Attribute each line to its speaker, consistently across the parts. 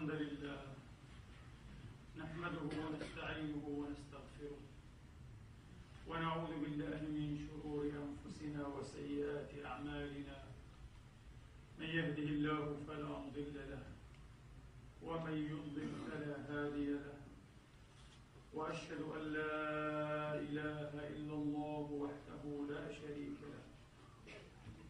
Speaker 1: الحمد لله. نحمده ونستعينه ونستغفره. ونعوذ بالله من شرور أنفسنا وسيئات أعمالنا. من يهده الله فلا مضل له ومن يضلل فلا هادي له. وأشهد أن لا إله إلا الله وحده لا شريك له.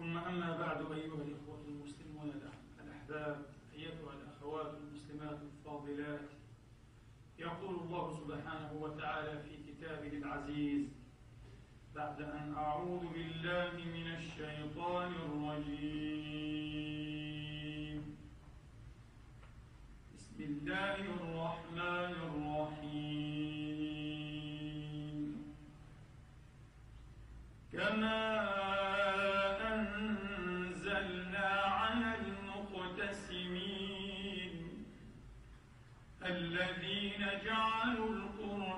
Speaker 1: ثم أما بعد أيها الإخوة المسلمون الأحباب أيتها الأخوات المسلمات الفاضلات. يقول الله سبحانه وتعالى في كتابه العزيز بعد أن أعوذ بالله من الشيطان الرجيم. بسم الله الرحمن الرحيم. كما الذين جعلوا القرآن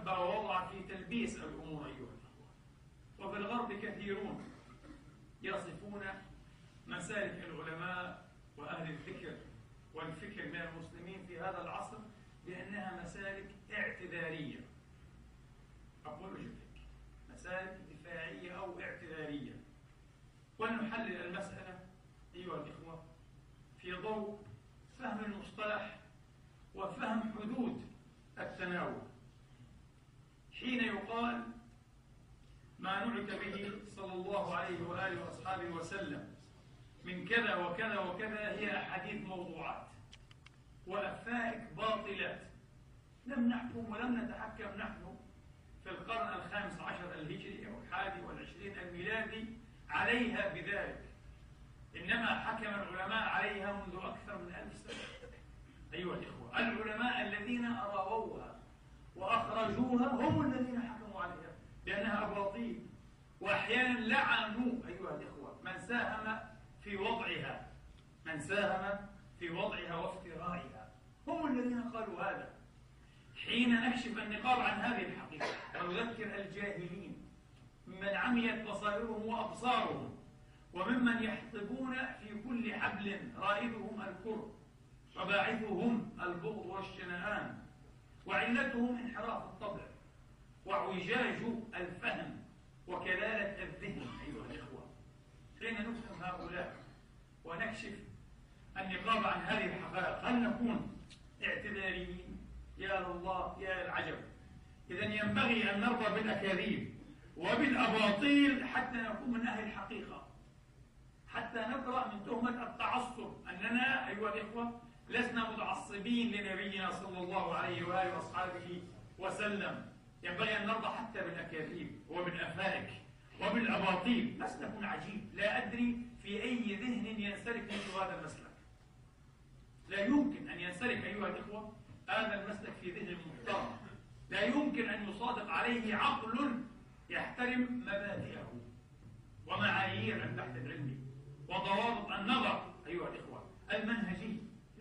Speaker 1: خبى ووضع في تلبيس الأمور أيها الأخوة. وفي الغرب كثيرون يصفون مسالك العلماء وأهل الذكر والفكر من المسلمين في هذا العصر بأنها مسالك اعتذارية. أقول جدك مسالك دفاعية أو اعتذارية. ونحلل المسألة أيها الإخوة في ضوء فهم المصطلح وفهم حدود التناول. حين يقال ما نعت به صلى الله عليه وآله وأصحابه وسلم من كذا وكذا وكذا هي أحاديث موضوعات. وأفائك باطلات. لم نحكم ولم نتحكم نحن في القرن الخامس عشر الهجري أو الحادي والعشرين الميلادي عليها بذلك. إنما حكم العلماء عليها منذ أكثر من ألف سنة. أيها الإخوة العلماء الذين أراووها وأخرجوها هم الذين حكموا عليها بأنها أباطيل. وأحيانا لعنوا أيها الإخوة من ساهم في وضعها. من ساهم في وضعها وافترائها. هم الذين قالوا هذا. حين نكشف النقاب عن هذه الحقيقة ونذكر الجاهلين ممن عميت بصائرهم وأبصارهم وممن يحطبون في كل حبل رائدهم الكر وباعثهم البغض والشنآن. وعلتهم انحراف الطبع واعوجاج الفهم وكلالة الذهن أيها الإخوة. حين نفهم هؤلاء ونكشف النقاب عن هذه الحقائق. هل نكون اعتذاريين؟ يا لله يا العجب. إذا ينبغي أن نرضى بالأكاذيب وبالأباطيل حتى نكون من أهل الحقيقة. حتى نبرأ من تهمة التعصب أننا أيها الإخوة لسنا متعصبين لنبينا صلى الله عليه وآله وأصحابه وسلم. ينبغي أن نرضى حتى بالأكاذيب وبالأفائك وبالأباطيل. مسلك عجيب لا أدري في أي ذهن ينسلك مثل هذا المسلك. لا يمكن أن ينسلك أيها الإخوة هذا المسلك في ذهن محترم لا يمكن أن يصادق عليه عقل يحترم مبادئه ومعايير البحث العلمي وضوابط النظر أيها الإخوة المنهجي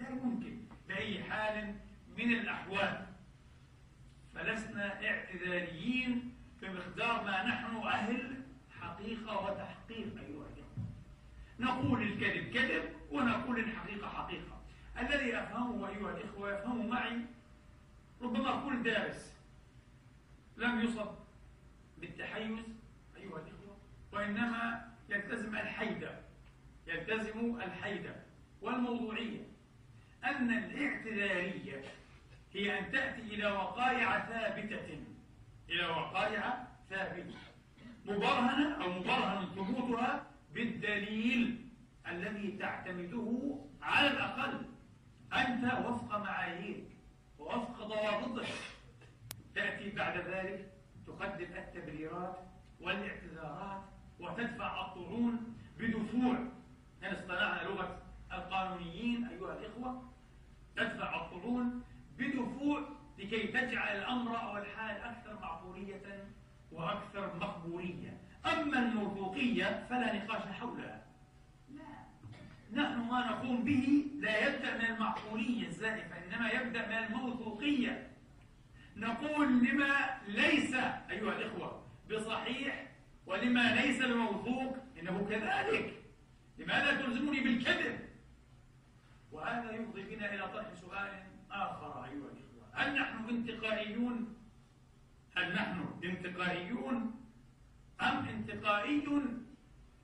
Speaker 1: لا يمكن بأي حال من الأحوال. فلسنا اعتذاريين بمقدار ما نحن أهل حقيقة وتحقيق أيها الإخوة. نقول الكذب كذب ونقول الحقيقة حقيقة. الذي أفهمه أيها الإخوة يفهمه معي ربما كل دارس لم يصب بالتحيز أيها الإخوة وإنما يلتزم الحيدة يلتزم الحيدة والموضوعية. أن الاعتذارية هي أن تأتي إلى وقائع ثابتة. إلى وقائع ثابتة. مبرهنة أو مبرهن ثبوتها بالدليل الذي تعتمده على الأقل أنت وفق معاييرك ووفق ضوابطك. تأتي بعد ذلك تقدم التبريرات والاعتذارات وتدفع الطعون بدفوع. إن اصطنعنا لغة القانونيين أيها الإخوة تدفع الطعون بدفوع لكي تجعل الأمر أو الحال أكثر معقولية وأكثر مقبولية أما الموثوقية فلا نقاش حولها. لا. نحن ما نقوم به لا يبدأ من المعقولية الزائفة إنما يبدأ من الموثوقية نقول لما ليس أيها الإخوة بصحيح ولما ليس بموثوق إنه كذلك. لماذا تلزمني بالكذب؟ وهذا يفضي بنا إلى طرح سؤال آخر أيها الإخوة. هل نحن انتقائيون؟ هل نحن انتقائيون أم انتقائي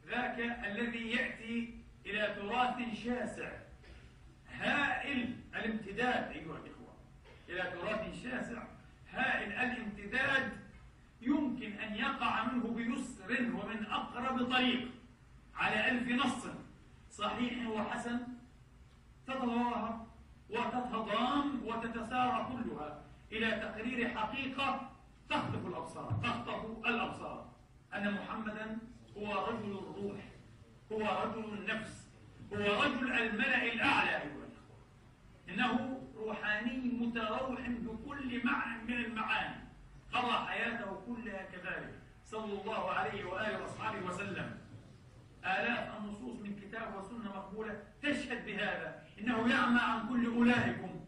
Speaker 1: ذاك الذي يأتي إلى تراث شاسع؟ هائل الامتداد أيها الإخوة. إلى تراث شاسع هائل الامتداد يمكن أن يقع منه بيسر ومن أقرب طريق على ألف نص صحيح وحسن؟ تتظاهر وتتضام وتتسارع كلها إلى تقرير حقيقة تخطف الأبصار تخطف الأبصار. أن محمدا هو رجل الروح هو رجل النفس هو رجل الملأ الأعلى أيها الأخوة. إنه روحاني متروح بكل معنى من المعاني. قضى حياته كلها كذلك. صلى الله عليه وآله وأصحابه وسلم. آلاف النصوص من كتاب وسنة مقبولة تشهد بهذا. إنه يعمى عن كل أولئكم.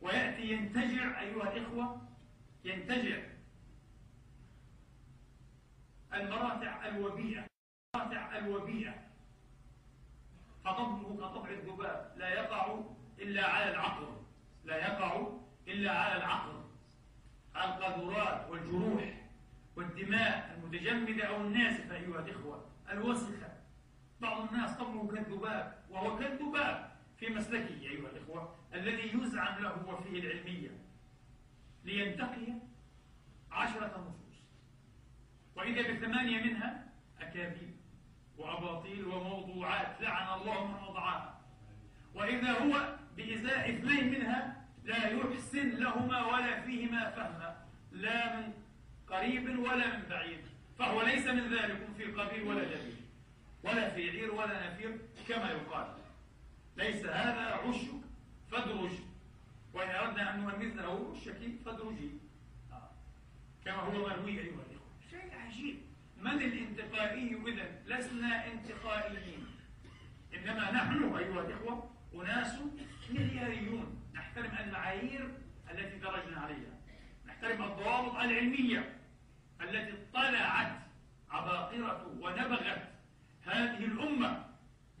Speaker 1: ويأتي ينتجع أيها الإخوة ينتجع المراتع الوبيئة المراتع الوبيئة. فطبعه كطبع الذباب لا يقع إلا على العقل لا يقع إلا على العقل. القذورات والجروح والدماء المتجمدة أو الناسفة أيها الإخوة الوسخة. بعض الناس طبعه كالذباب وهو كالذباب في مسلكه أيها الإخوة الذي يزعم له وفيه العلمية لينتقي عشرة نصوص وإذا بثمانية منها أكاذيب وأباطيل وموضوعات لعن الله من وضعها. وإذا هو بإزاء اثنين منها لا يحسن لهما ولا فيهما فهما لا من قريب ولا من بعيد فهو ليس من ذلكم في قبيل ولا جبيل ولا في عير ولا نفير كما يقال. ليس هذا عشك فادرج. وإن أردنا أن نؤنثه عشك فادرجي. كما هو مروي أيها الإخوة. شيء عجيب. من الانتقائي إذا لسنا انتقائيين. إنما نحن أيها الإخوة أناس ملياريون. نحترم المعايير التي درجنا عليها. نحترم الضوابط العلمية التي اطلعت عباقرة ونبغت هذه الأمة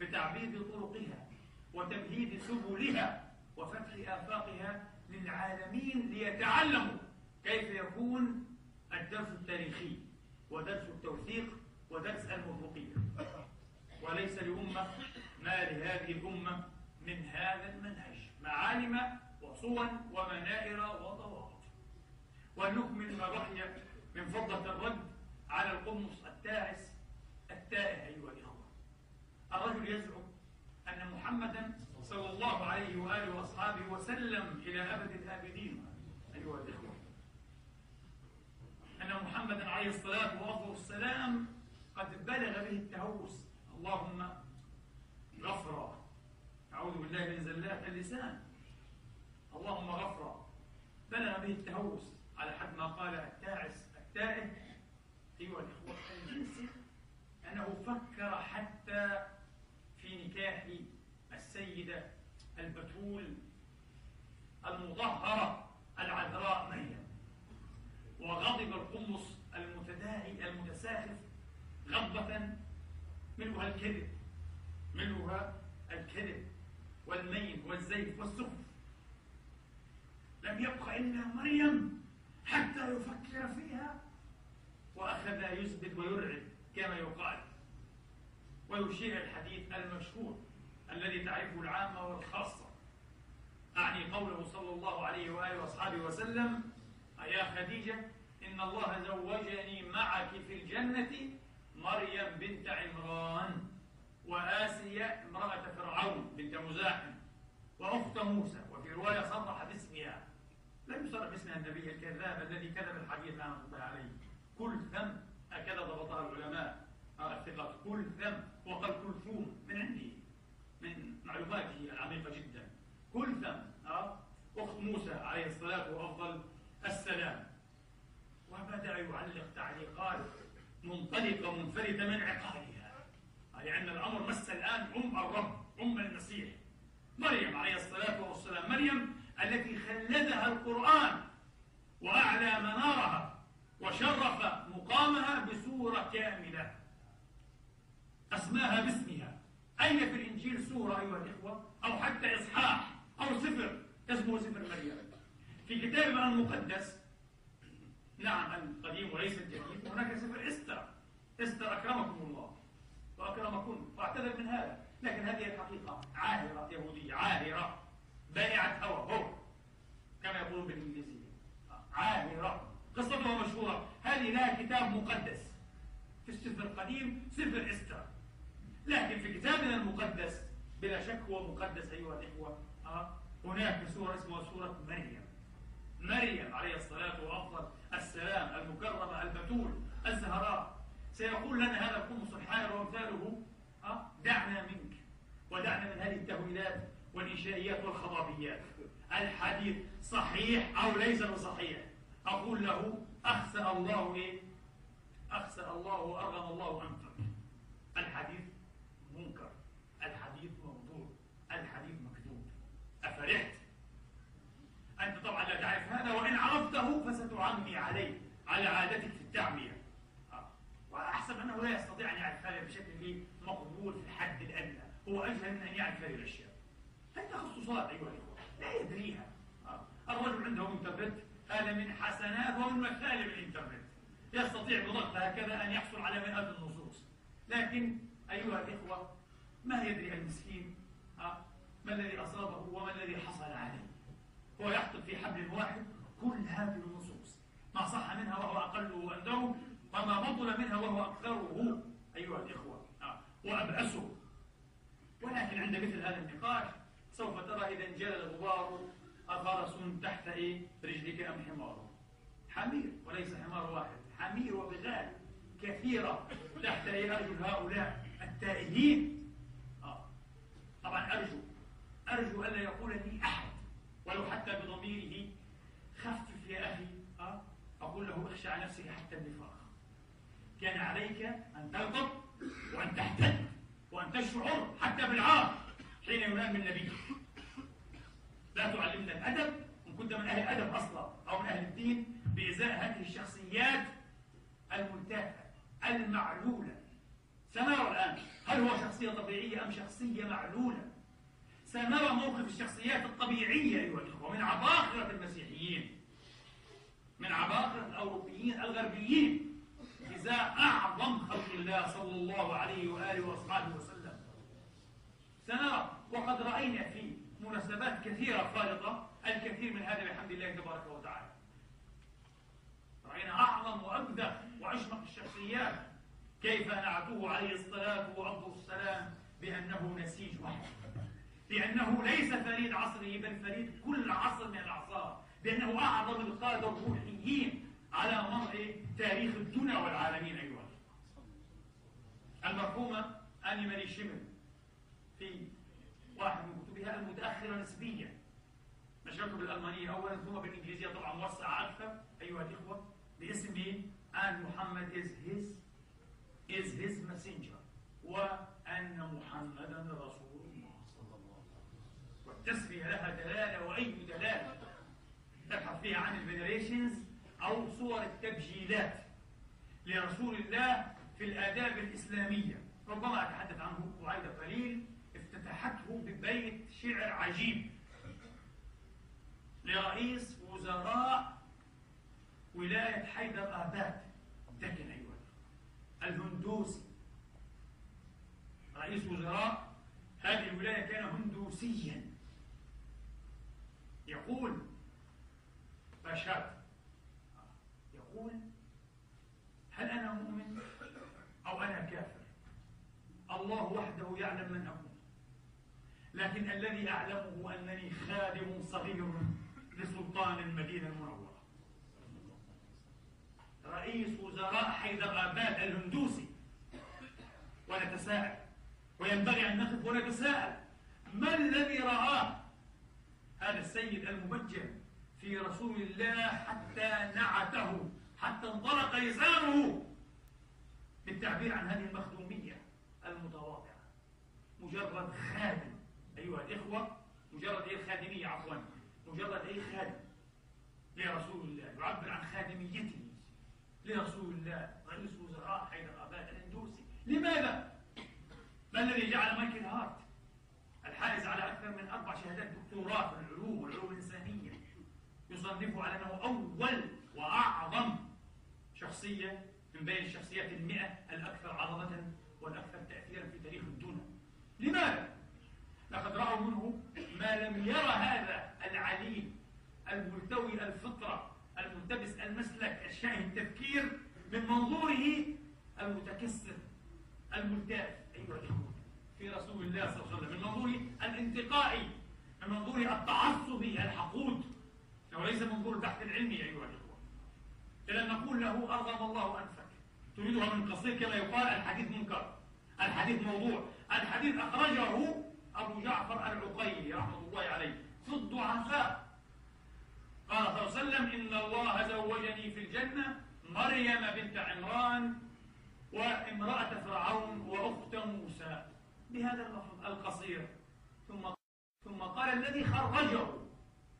Speaker 1: بتعبيد طرقها وتمهيد سبلها وفتح آفاقها للعالمين ليتعلموا كيف يكون الدرس التاريخي ودرس التوثيق ودرس الموثوقية وليس لأمة ما لهذه الأمة من هذا المنهج. معالم وصور ومنائر وضوابط ونكمل ما بقي من فضلة الرد على القمص التاعس التائه أيها الإخوة. الرجل يزعم أن محمدا صلى الله عليه وآله وأصحابه وسلم إلى أبد الآبدين أيها الإخوة. أن محمدا عليه الصلاة والسلام قد بلغ به التهوس. اللهم غفرا أعوذ بالله من زلات اللسان. اللهم غفرا بلغ به التهوس على حد ما قال التاعس التائه أيها الإخوة. الجنسي أنه فكر حتى في نكاح السيدة البتول المطهرة العذراء مريم وغضب القمص المتداعي المتساخف غضبة منها الكذب منها الكذب والمين والزيف والسخف. لم يبق إلا مريم حتى يفكر فيها وأخذ يثبت ويرعب. كما يقال. ويشيع الحديث المشهور الذي تعرفه العامة والخاصة. أعني قوله صلى الله عليه وآله وأصحابه وسلم يا خديجة إن الله زوجني معك في الجنة مريم بنت عمران وآسيا امرأة فرعون بنت مزاحم وأخت موسى. وفي رواية صرح باسمها. لم يصرح باسمها النبي الكذاب الذي كذب الحديث عن الله عليه. كل ثم هكذا ضبطها العلماء. الثقات كل ثم وقال كلثوم من عندي من معلوماته العميقة جدا. كل ثم أخت موسى عليه الصلاة وأفضل السلام. وبدأ يعلق تعليقات منطلقة منفردة من عقالها لأن الأمر مس الآن أم الرب أم المسيح. مريم عليه الصلاة والسلام. مريم التي خلدها القرآن وأعلى منارها. وشرف مقامها بسورة كاملة. أسماها باسمها. أين في الإنجيل سورة أيها الإخوة؟ أو حتى إصحاح أو سفر اسمه سفر مريم. في كتابنا المقدس. نعم القديم وليس الجديد. هناك سفر إستر. إستر أكرمكم الله. وأكرمكم. واعتذر من هذا. لكن هذه الحقيقة عاهرة يهودية عاهرة. بائعة هوى. هو. كما يقولون بالإنجليزية. عاهرة. قصتها مشهورة. هذه لها كتاب مقدس. في السفر القديم سفر إستر. لكن في كتابنا المقدس بلا شك هو مقدس أيها الإخوة أه؟ هناك سورة اسمها سورة مريم. مريم عليه الصلاة وأفضل السلام المكرمة البتول الزهراء. سيقول لنا هذا القمص الحائر وامثاله؟ دعنا منك. ودعنا من هذه التهويلات والإنشائيات والخضابيات. الحديث صحيح أو ليس بصحيح؟ أقول له أخسأ الله إيه؟ أخسأ الله وأرغم الله أنفك الحديث منكر الحديث موضوع الحديث مكذوب. أفرحت؟ أنت طبعا لا تعرف هذا وإن عرفته فستعمي عليه على عادتك في التعمية. آه. وأحسب أنه لا يستطيع أن يعرف هذا بشكل مقبول في الحد الأدنى. هو أجهل من أن يعرف هذه الأشياء. هذه تخصصات أيها الأخوة لا يدريها. آه. الرجل عنده انترنت هذا من حسنات ومن مثالب الإنترنت. يستطيع بضغط هكذا أن يحصل على مئات النصوص. لكن أيها الإخوة ما يدري المسكين. ما الذي أصابه وما الذي حصل عليه؟ هو يحطب في حبل واحد كل هذه النصوص. ما صح منها وهو أقله وأندره وما بطل منها وهو أكثره أيها الإخوة. وأبأسه ولكن عند مثل هذا النقاش سوف ترى إذا انجلى الغبار أفرس تحت إيه؟ رجلك أم حمار؟ حمير وليس حمار واحد. حمير وبغال كثيرة تحت أرجل هؤلاء التائهين. آه. طبعا أرجو أرجو ألا يقول لي أحد ولو حتى بضميره خفف يا أخي. آه. أقول له اخشى على نفسك حتى النفاق. كان عليك أن تغضب وأن تحتد وأن تشعر حتى بالعار حين ينام النبي. لا تعلمنا الأدب إن كنت من أهل الأدب أصلا أو من أهل الدين بإزاء هذه الشخصيات الملتافة المعلولة. سنرى الآن هل هو شخصية طبيعية أم شخصية معلولة. سنرى موقف الشخصيات الطبيعية أيها الإخوة من عباقرة المسيحيين من عباقرة الأوروبيين الغربيين إزاء أعظم خلق الله صلى الله عليه وآله وأصحابه وسلم. سنرى وقد رأينا في مناسبات كثيرة خالطة الكثير من هذا بحمد الله تبارك وتعالى. رأينا أعظم وأبدع وأشمق الشخصيات كيف نعتوه عليه الصلاة والسلام بأنه نسيج واحد. بأنه ليس فريد عصره بل فريد كل عصر من الأعصار. بأنه أعظم القادة الروحيين على مر تاريخ الدنيا والعالمين أيها المرحومة أني ماري شمل في واحد من كتبها المتأخرة نسبيا. نشرته بالألمانية أولا ثم بالإنجليزية. طبعا موسعة أكثر أيها الإخوة باسم أن محمد is his is his messenger. وأن محمدا رسول الله صلى الله عليه وسلم. والتسمية لها دلالة وأي دلالة؟ تبحث فيها عن الفينريشنز أو صور التبجيلات لرسول الله في الآداب الإسلامية. ربما أتحدث عنه وعيد قليل. افتتحته ببيت شعر عجيب. لرئيس وزراء ولاية حيدر آباد. دكن أيها الهندوسي. رئيس وزراء هذه الولاية كان هندوسيا. يقول بشار يقول هل أنا مؤمن أو أنا كافر؟ الله وحده يعلم من أكون لكن الذي أعلمه أنني خادم صغير لسلطان المدينة المنورة. رئيس وزراء حيدر آباد الهندوسي. ونتساءل. وينبغي أن نقف ونتساءل. ما الذي رآه؟ هذا السيد المبجل في رسول الله حتى نعته. حتى انطلق لسانه بالتعبير عن هذه المخدومية المتواضعة. مجرد خادم. أيها الإخوة مجرد إيه الخادمية عفوا مجرد أي خادم لرسول الله يعبر عن خادميته لرسول الله رئيس وزراء حيدر أباد الهندوسي لماذا؟ ما الذي جعل مايكل هارت الحائز على أكثر من أربع شهادات دكتوراه في العلوم والعلوم الإنسانية يصنفه على أنه أول وأعظم شخصية من بين الشخصيات المئة الأكثر عظمة والأكثر تأثيرا في تاريخ الدنيا لماذا؟ لقد رأوا منه ما لم يرى هذا العليم الملتوي الفطرة الملتبس المسلك الشاهي التفكير من منظوره المتكسر الملتاف. أيها الإخوة في رسول الله صلى الله عليه وسلم من منظوره الانتقائي من منظوره التعصبي الحقود. وليس منظور البحث العلمي أيها الإخوة. إذا نقول له أرغم الله أنفك. تريدها من قصير كما يقال الحديث منكر الحديث موضوع الحديث أخرجه أبو جعفر العقيلي رحمة الله عليه في الضعفاء. قال صلى الله عليه وسلم إن الله زوجني في الجنة مريم بنت عمران وامرأة فرعون وأخت موسى. بهذا اللفظ القصير. ثم ثم قال الذي خرجه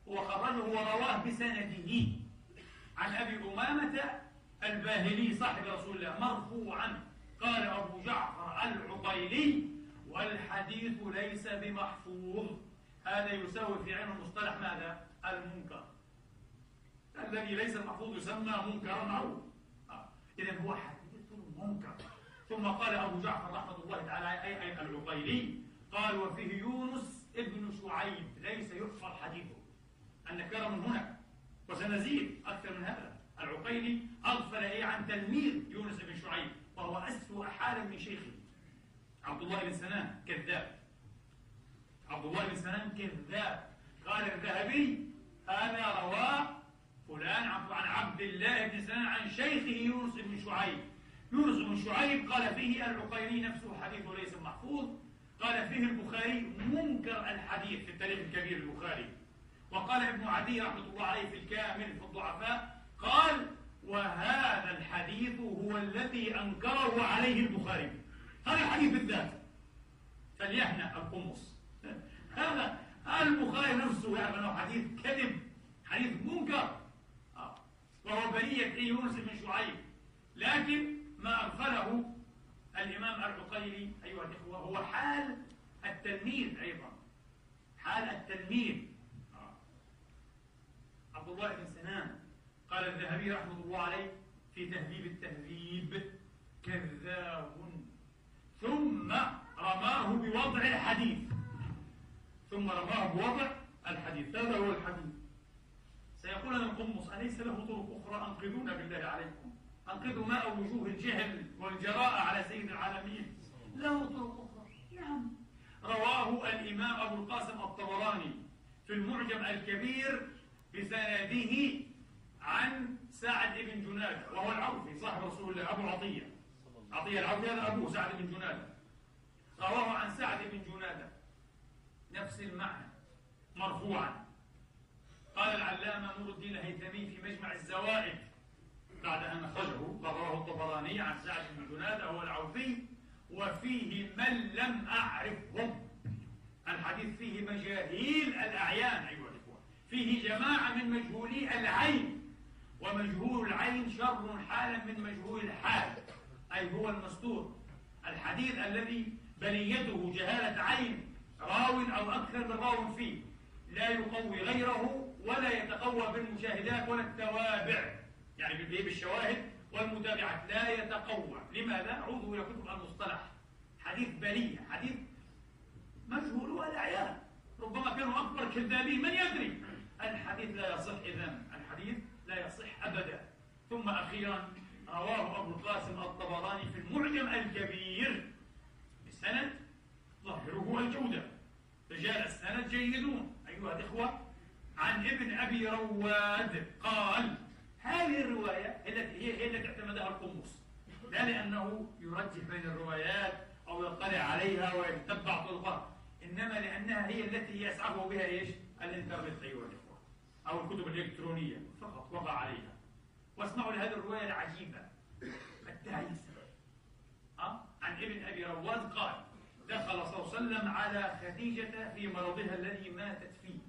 Speaker 1: وخرجه ورواه بسنده. عن أبي أمامة الباهلي صاحب رسول الله مرفوعا قال أبو جعفر العقيلي والحديث ليس بمحفوظ. هذا يساوي في علم المصطلح ماذا؟ المنكر. الذي ليس محفوظ يسمى منكرا معروف. آه. إذا هو حديث منكر. ثم قال أبو جعفر رحمة الله تعالى أي أي العقيلي قال وفيه يونس ابن شعيب ليس يحفظ حديثه. النكرة من هنا وسنزيد أكثر من هذا. العقيلي أغفل إيه عن تلميذ يونس بن شعيب وهو أسوأ حالا من شيخه. عبد الله بن سنان كذاب. عبد الله بن سنان كذاب. قال الذهبي هذا رواه فلان عن عبد الله بن سنان عن شيخه يونس بن شعيب.
Speaker 2: يونس بن شعيب قال فيه العقيلي نفسه حديث ليس محفوظ. قال فيه البخاري منكر الحديث في التاريخ الكبير البخاري. وقال ابن عدي رحمة الله عليه في الكامل في الضعفاء قال وهذا الحديث هو الذي أنكره عليه البخاري. هذا الحديث بالذات. فليهنأ القمص. هذا البخاري نفسه يعلم أنه حديث كذب حديث منكر. آه. وهو بنية يونس بن شعيب. لكن ما أغفله الإمام العقيلي أيها الإخوة هو حال التلميذ أيضا. حال التلميذ. آه. عبد الله بن سنان قال الذهبي رحمه الله عليه في تهذيب التهذيب. كذاب. ثم رماه بوضع الحديث. ثم رماه بوضع الحديث. هذا هو الحديث. سيقول لنا القمص أليس له طرق أخرى؟ أنقذونا بالله عليكم. أنقذوا ماء وجوه الجهل والجراءة على سيد العالمين. له طرق أخرى. نعم. رواه الإمام أبو القاسم الطبراني في المعجم الكبير بسنده عن سعد بن جنادة وهو العوفي صاحب رسول الله أبو عطية. عطية العوفي هذا أبوه سعد بن جنادة. رواه عن سعد بن جنادة. نفس المعنى مرفوعا. قال العلامة نور الدين الهيثمي في مجمع الزوائد بعد أن أخرجه رواه الطبراني عن سعد بن جنادة هو العوفي وفيه من لم أعرفهم. الحديث فيه مجاهيل الأعيان أيها الإخوة. فيه جماعة من مجهولي العين ومجهول العين شر حالا من مجهول الحال أي هو المستور. الحديث الذي بليته جهالة عين راو أو أكثر من راو فيه. لا يقوي غيره ولا يتقوى بالمشاهدات ولا التوابع. يعني بالشواهد والمتابعات لا يتقوى. لماذا؟ عوضوا إلى كتب المصطلح. حديث بلية حديث مجهول والأعيان ربما كانوا أكبر كذابين من يدري؟ الحديث لا يصح إذن. الحديث لا يصح أبدا. ثم أخيرا رواه أبو القاسم الطبراني في المعجم الكبير بسند ظاهره الجودة. رجال السند جيدون. أيها الإخوة عن ابن أبي رواد قال هذه الرواية التي هي التي اعتمدها القمص لا لأنه يرجح بين الروايات أو يطلع عليها ويتبع طرقها. إنما لأنها هي التي يسعه بها إيش؟ الإنترنت أيها الإخوة أو الكتب الإلكترونية. فقط وضع عليها. واسمعوا لهذه الرواية العجيبة. التعيسة أه؟ عن ابن أبي رواد قال دخل صلى الله عليه وسلم على خديجة في مرضها الذي ماتت فيه.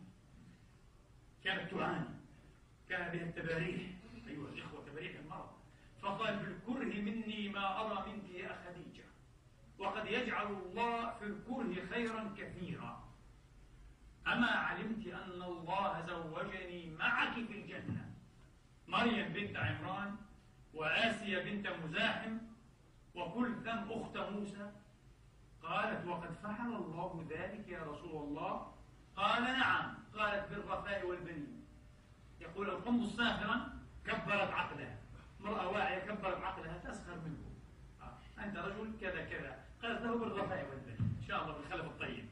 Speaker 2: كانت تعاني. كان بها التباريح. أيها الإخوة تباريح المرض. فقال بالكره مني ما أرى منك يا خديجة. وقد يجعل الله في الكره خيرا كثيرا. أما علمت أن الله زوجني معك في الجنة. مريم بنت عمران وآسيا بنت مزاحم وكلثم أخت موسى. قالت وقد فعل الله ذلك يا رسول الله. قال نعم. قالت بالرفاء والبنين. يقول القم ساخرا كبرت عقلها. امرأة واعية كبرت عقلها تسخر منه. آه. أنت رجل كذا كذا. قالت له بالرفاء والبنين. إن شاء الله بالخلف الطيب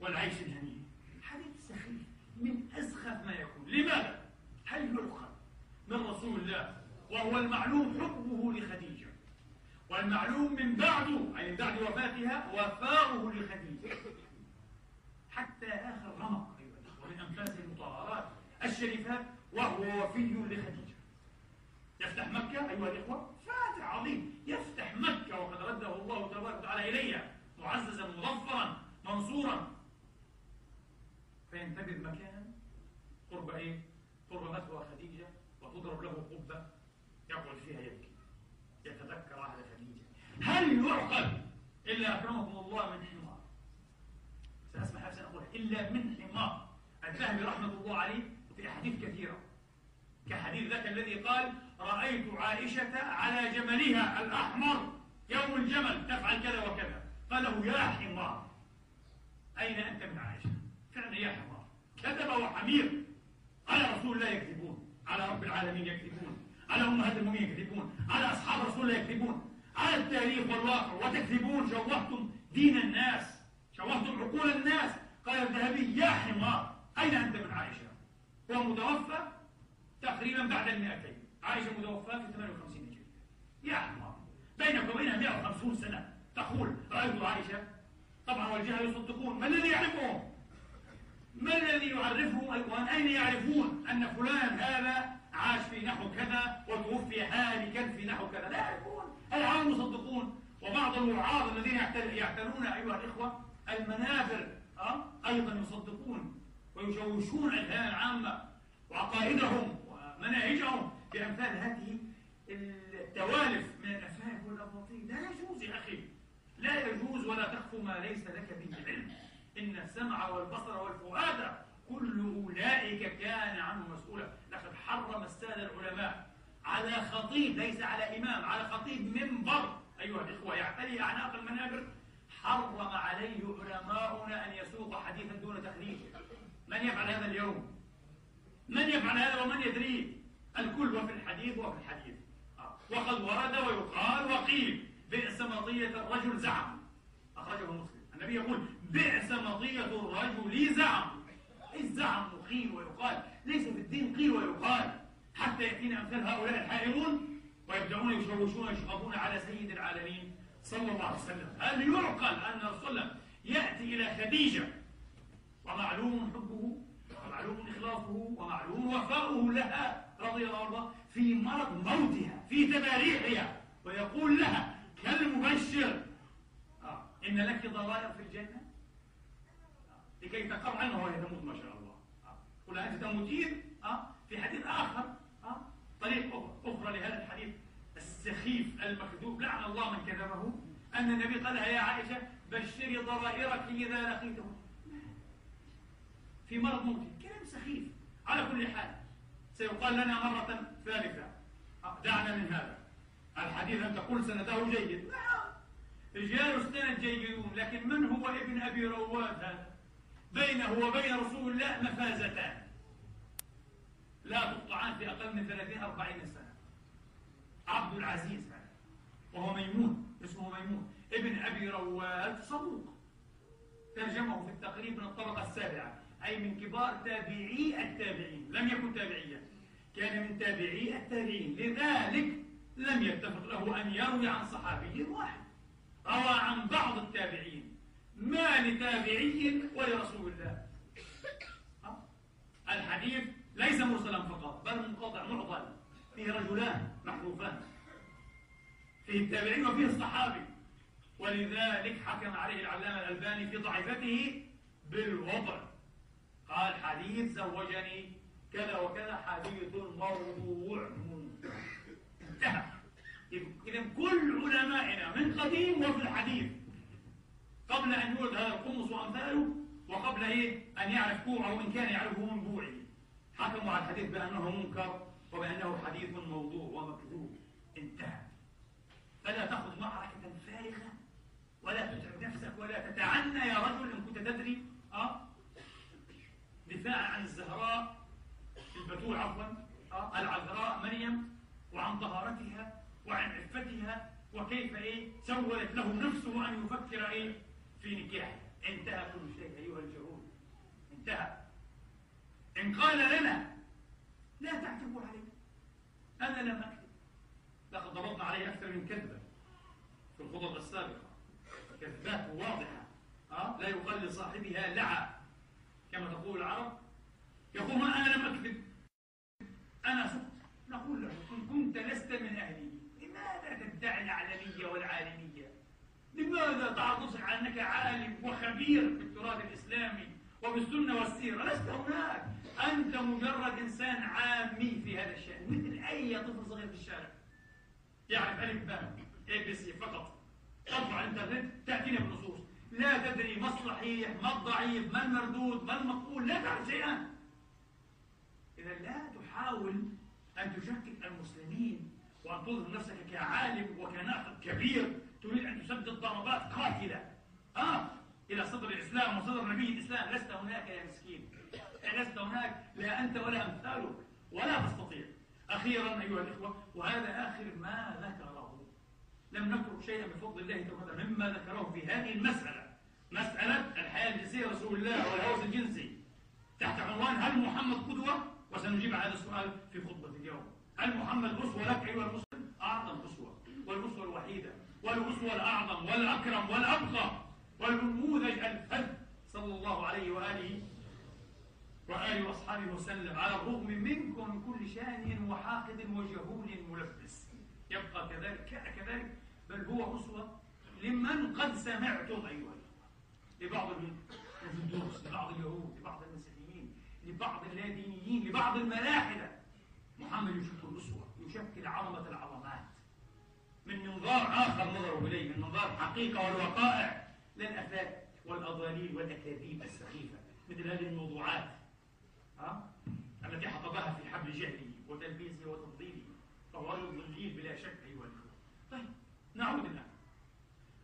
Speaker 2: والعيش الهنيء. حديث سخيف من أسخف ما يكون. لماذا؟ هل يؤخذ من رسول الله وهو المعلوم حبه لخديجة. والمعلوم من بعده أي من بعد وفاتها وفاؤه لخديجة. حتى آخر رمق أيها الأخوة من أنفاس المطهرات الشريفات وهو وفي لخديجة. يفتح مكة أيها الإخوة فاتح عظيم. يفتح مكة وقد رده الله تبارك وتعالى إليها معززا مظفرا منصورا. فينتبه مكان قرب إيه؟ قرب مثوى خديجة. وتضرب له قبة يقعد فيها يبكي. يتذكر أهل خديجة. هل يعقل إلا أكرمكم الله من حمار؟ سأسمح نفسي أقول إلا من حمار. الذهبي رحمة الله عليه في أحاديث كثيرة. كحديث ذاك الذي قال رأيت عائشة على جملها الأحمر. يوم الجمل تفعل كذا وكذا. قال له يا حمار. أين أنت من عائشة؟ فعلا يا حمار. كذب وحمير. على رسول الله يكذبون. على رب العالمين يكذبون على أمهات المؤمنين يكذبون على أصحاب رسول الله يكذبون على التاريخ والواقع. وتكذبون شوهتم دين الناس شوهتم عقول الناس. قال الذهبي يا حمار أين أنت من عائشة؟ هو متوفى تقريبا بعد المئتين. عائشة متوفاة في 58 هجرية. يا حمار بينك وبينها 150 سنة تقول رأيت عائشة؟ طبعا والجهل يصدقون. ما الذي يعرفهم؟ ما الذي يعرفهم ومن أين يعرفون أن فلان هذا عاش في نحو كذا وتوفي هالكا في نحو كذا؟ لا يعرفون. العام يصدقون وبعض الوعاظ الذين يعتنون أيها الإخوة المنابر أه؟ أيضا يصدقون ويشوشون الأذهان العامة وعقائدهم ومناهجهم بأمثال هذه التوالف من الأفهام والأباطيل. لا يجوز يا أخي. لا يجوز ولا تخف ما ليس لك به علم. إن السمع والبصر والفؤاد كل أولئك كان عنه مسؤولا. لقد حرم السادة العلماء على خطيب ليس على إمام على خطيب منبر. أيها الإخوة يعتلي أعناق المنابر. حرم عليه علماؤنا أن يسوق حديثا دون تخريج من يفعل هذا اليوم؟ من يفعل هذا ومن يدريه الكل وفي الحديث وفي الحديث. وقد ورد ويقال وقيل بئس مطية الرجل زعم. أخرجه مسلم. النبي يقول بئس مطية الرجل زعم الزعم قيل ويقال ليس في الدين قيل ويقال حتى يأتينا أمثال هؤلاء الحائرون ويبدأون يشوشون يشغبون على سيد العالمين صلى الله عليه وسلم هل يعقل أن رسول الله يأتي إلى خديجة ومعلوم حبه ومعلوم إخلاصه ومعلوم وفاؤه لها رضي الله عنها في مرض موتها في تباريحها ويقول لها كالمبشر. إن لك ضرائر في الجنة؟ آه. لكي تقر عنها وهي تموت ما شاء الله. آه. قل أنت تموتين آه. في حديث آخر آه. طريق أخرى لهذا الحديث. السخيف المكذوب لعن الله من كذبه. أن النبي قال يا عائشة بشري ضرائرك إذا لقيته. في مرض موت كلام سخيف. على كل حال سيقال لنا مرة ثالثة. دعنا من هذا. الحديث أن تقول سنده جيد. نعم رجال السند جيدون لكن من هو ابن أبي رواد؟ هذا بينه وبين رسول الله مفازتان. لا تقطعان في أقل من 30 40 سنة. عبد العزيز هذا وهو ميمون اسمه ميمون. ابن أبي رواد صدوق. ترجمه في التقريب من الطبقة السابعة أي من كبار تابعي التابعين لم يكن تابعيا. كان من تابعي التابعين لذلك لم يتفق له أن يروي عن صحابي واحد. روى عن بعض التابعين ما لتابعي ولرسول الله. الحديث ليس مرسلا فقط بل منقطع معضل فيه رجلان محذوفان فيه التابعين وفيه الصحابي. ولذلك حكم عليه العلامة الألباني في ضعيفته بالوضع. قال حديث زوجني كذا وكذا حديث موضوع انتهى. إذا كل علمائنا من قديم وفي الحديث. قبل أن يولد هذا القمص وأمثاله وقبل إيه؟ أن يعرف كوعه إن كان يعرفه من بوعه. حكموا على الحديث بأنه منكر وبأنه حديث موضوع ومكذوب. انتهى. فلا تأخذ معركة فارغة. ولا تتعب نفسك ولا تتعنى يا رجل إن كنت تدري. أه؟ دفاعا عن الزهراء البتول عفوا. أه؟ العذراء مريم وعن طهارتها. وعن عفتها وكيف إيه؟ سولت له نفسه أن يفكر إيه؟ في نكاح. انتهى كل شيء أيها الجهود انتهى. إن قال لنا لا تعتبوا عليه أنا لم اكذب لقد ضبطنا عليه أكثر من كذبه في الخطب السابقة. كذبات واضحة أه؟ لا يقال لصاحبها لعى كما تقول العرب يقول أنا لم أكذب. أنا سقط نقول له إن كنت لست من أهله تدعي العلمية والعالمية. لماذا تعرض على أنك عالم وخبير بالتراث الإسلامي وبالسنة والسيرة؟ لست هناك؟ أنت مجرد إنسان عامي في هذا الشأن مثل أي طفل صغير في الشارع. يعرف ألف باء ABC فقط. تطبع الإنترنت تأتينا بالنصوص. لا تدري ما الصحيح ما الضعيف ما المردود ما المقبول لا تعرف شيئا. إذا لا تحاول أن تشكك المسلمين وأن تظهر نفسك كعالم وكناقد كبير تريد أن تسدد ضربات قاتلة. آه إلى صدر الإسلام وصدر نبي الإسلام لست هناك يا مسكين. لست هناك لا أنت ولا أمثالك ولا تستطيع. أخيرا أيها الإخوة وهذا آخر ما ذكره. لم نترك شيئا بفضل الله تعالى مما ذكره في هذه المسألة. مسألة الحياة الجنسية رسول الله والهوس الجنسي. تحت عنوان هل محمد قدوة؟ وسنجيب على هذا السؤال في خطبة اليوم. هل محمد أسوة لك أيها المسلم؟ أعظم أسوة والأسوة الوحيدة والأسوة الأعظم والأكرم والأبقى والنموذج الفذ صلى الله عليه وآله وآله وأصحابه وسلم على الرغم منكم من كل شان وحاقد وجهول ملبس يبقى كذلك كذلك بل هو أسوة لمن قد سمعتم أيها لبعض الهندوس لبعض اليهود لبعض المسيحيين لبعض اللادينيين لبعض الملاحدة محمد يشكل الأسوة يشكل عظمة العظمات. من منظار آخر نظروا إليه من منظار الحقيقة والوقائع لا الأفات والأضاليل والأكاذيب السخيفة مثل هذه الموضوعات ها؟ التي حطبها في حبل جهله وتلبيسه وتفضيله فهو رجل ضليل بلا شك أيها الأخوة. طيب نعود الآن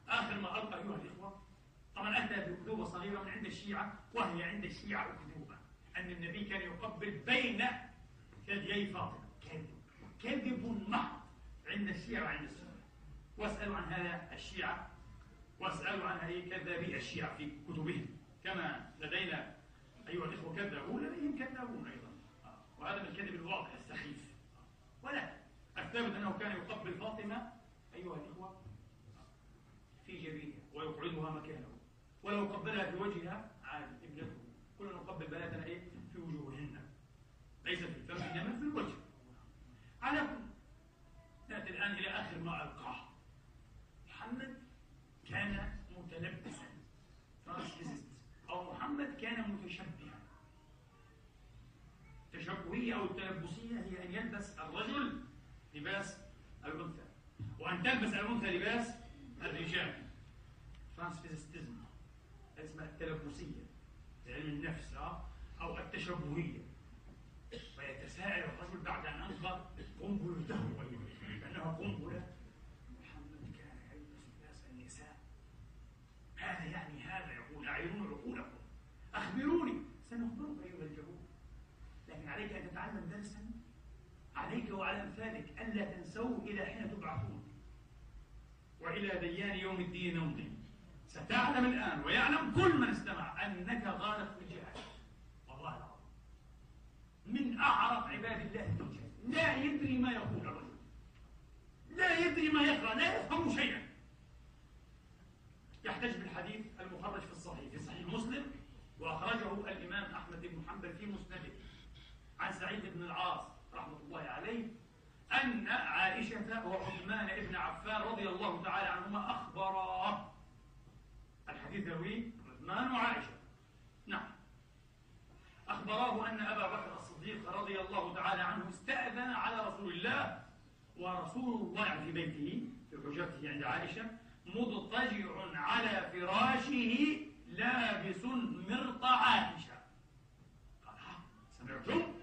Speaker 2: آخر ما ألقى أيها الإخوة. طبعا أتى بأكذوبة صغيرة من عند الشيعة وهي عند الشيعة أكذوبة أن النبي كان يقبل بين فاطمة كذب كذب محض عند الشيعة وعند السنة. واسألوا عن هذا الشيعة واسألوا عن هذه كذابي الشيعة في كتبهم. كما لدينا أيها الإخوة كذبون لديهم كذابون أيضا. وهذا من الكذب الواضح السخيف. ولكن الثابت أنه كان يقبل فاطمة أيها الإخوة في جبينها ويقعدها مكانه ولو قبلها في وجهها عاد ابنته كلنا نقبل بناتنا إيه؟ في وجوههن. ليس في الفم انما في الوجه. على كل. ناتي الآن إلى آخر ما ألقاه. محمد كان متلبسا. أو محمد كان متشبها. التشبهيه أو التلبسيه هي أن يلبس الرجل لباس الأنثى. وأن تلبس الأنثى لباس الرجال. ترانسفيزستيزم اسمها التلبسية علم النفس أو التشبهية. فيتساءل الرجل بعد أن أنقى قنبلته كأنها قنبلة؟ محمد كان يلبس لباس النساء هذا يعني هذا؟ يقول أعينون عقولكم أخبروني. سنخبرك أيها الجهول لكن عليك أن تتعلم درسا؟ عليك وعلى أمثالك ألا تنسوه إلى حين تبعثون. وإلى ديان يوم الدين نمضي ستعلم الآن ويعلم كل من استمع أنك غالط في الجهاد والله العظيم من أعرف عباد الله لا يدري ما يقول الرجل. لا يدري ما يقرأ لا يفهم شيئا. يحتج بالحديث المخرج في الصحيح في صحيح مسلم وأخرجه الإمام أحمد بن حنبل في مسنده. عن سعيد بن العاص رحمة الله عليه أن عائشة وعثمان بن عفان رضي الله تعالى عنهما أخبرا. الحديث يرويه عثمان وعائشة. أخبراه أن أبا بكر الصديق رضي الله تعالى عنه استأذن على رسول الله ورسول الله في بيته في حجرته عند عائشة مضطجع على فراشه لابس مرط عائشة. قال سمعتم؟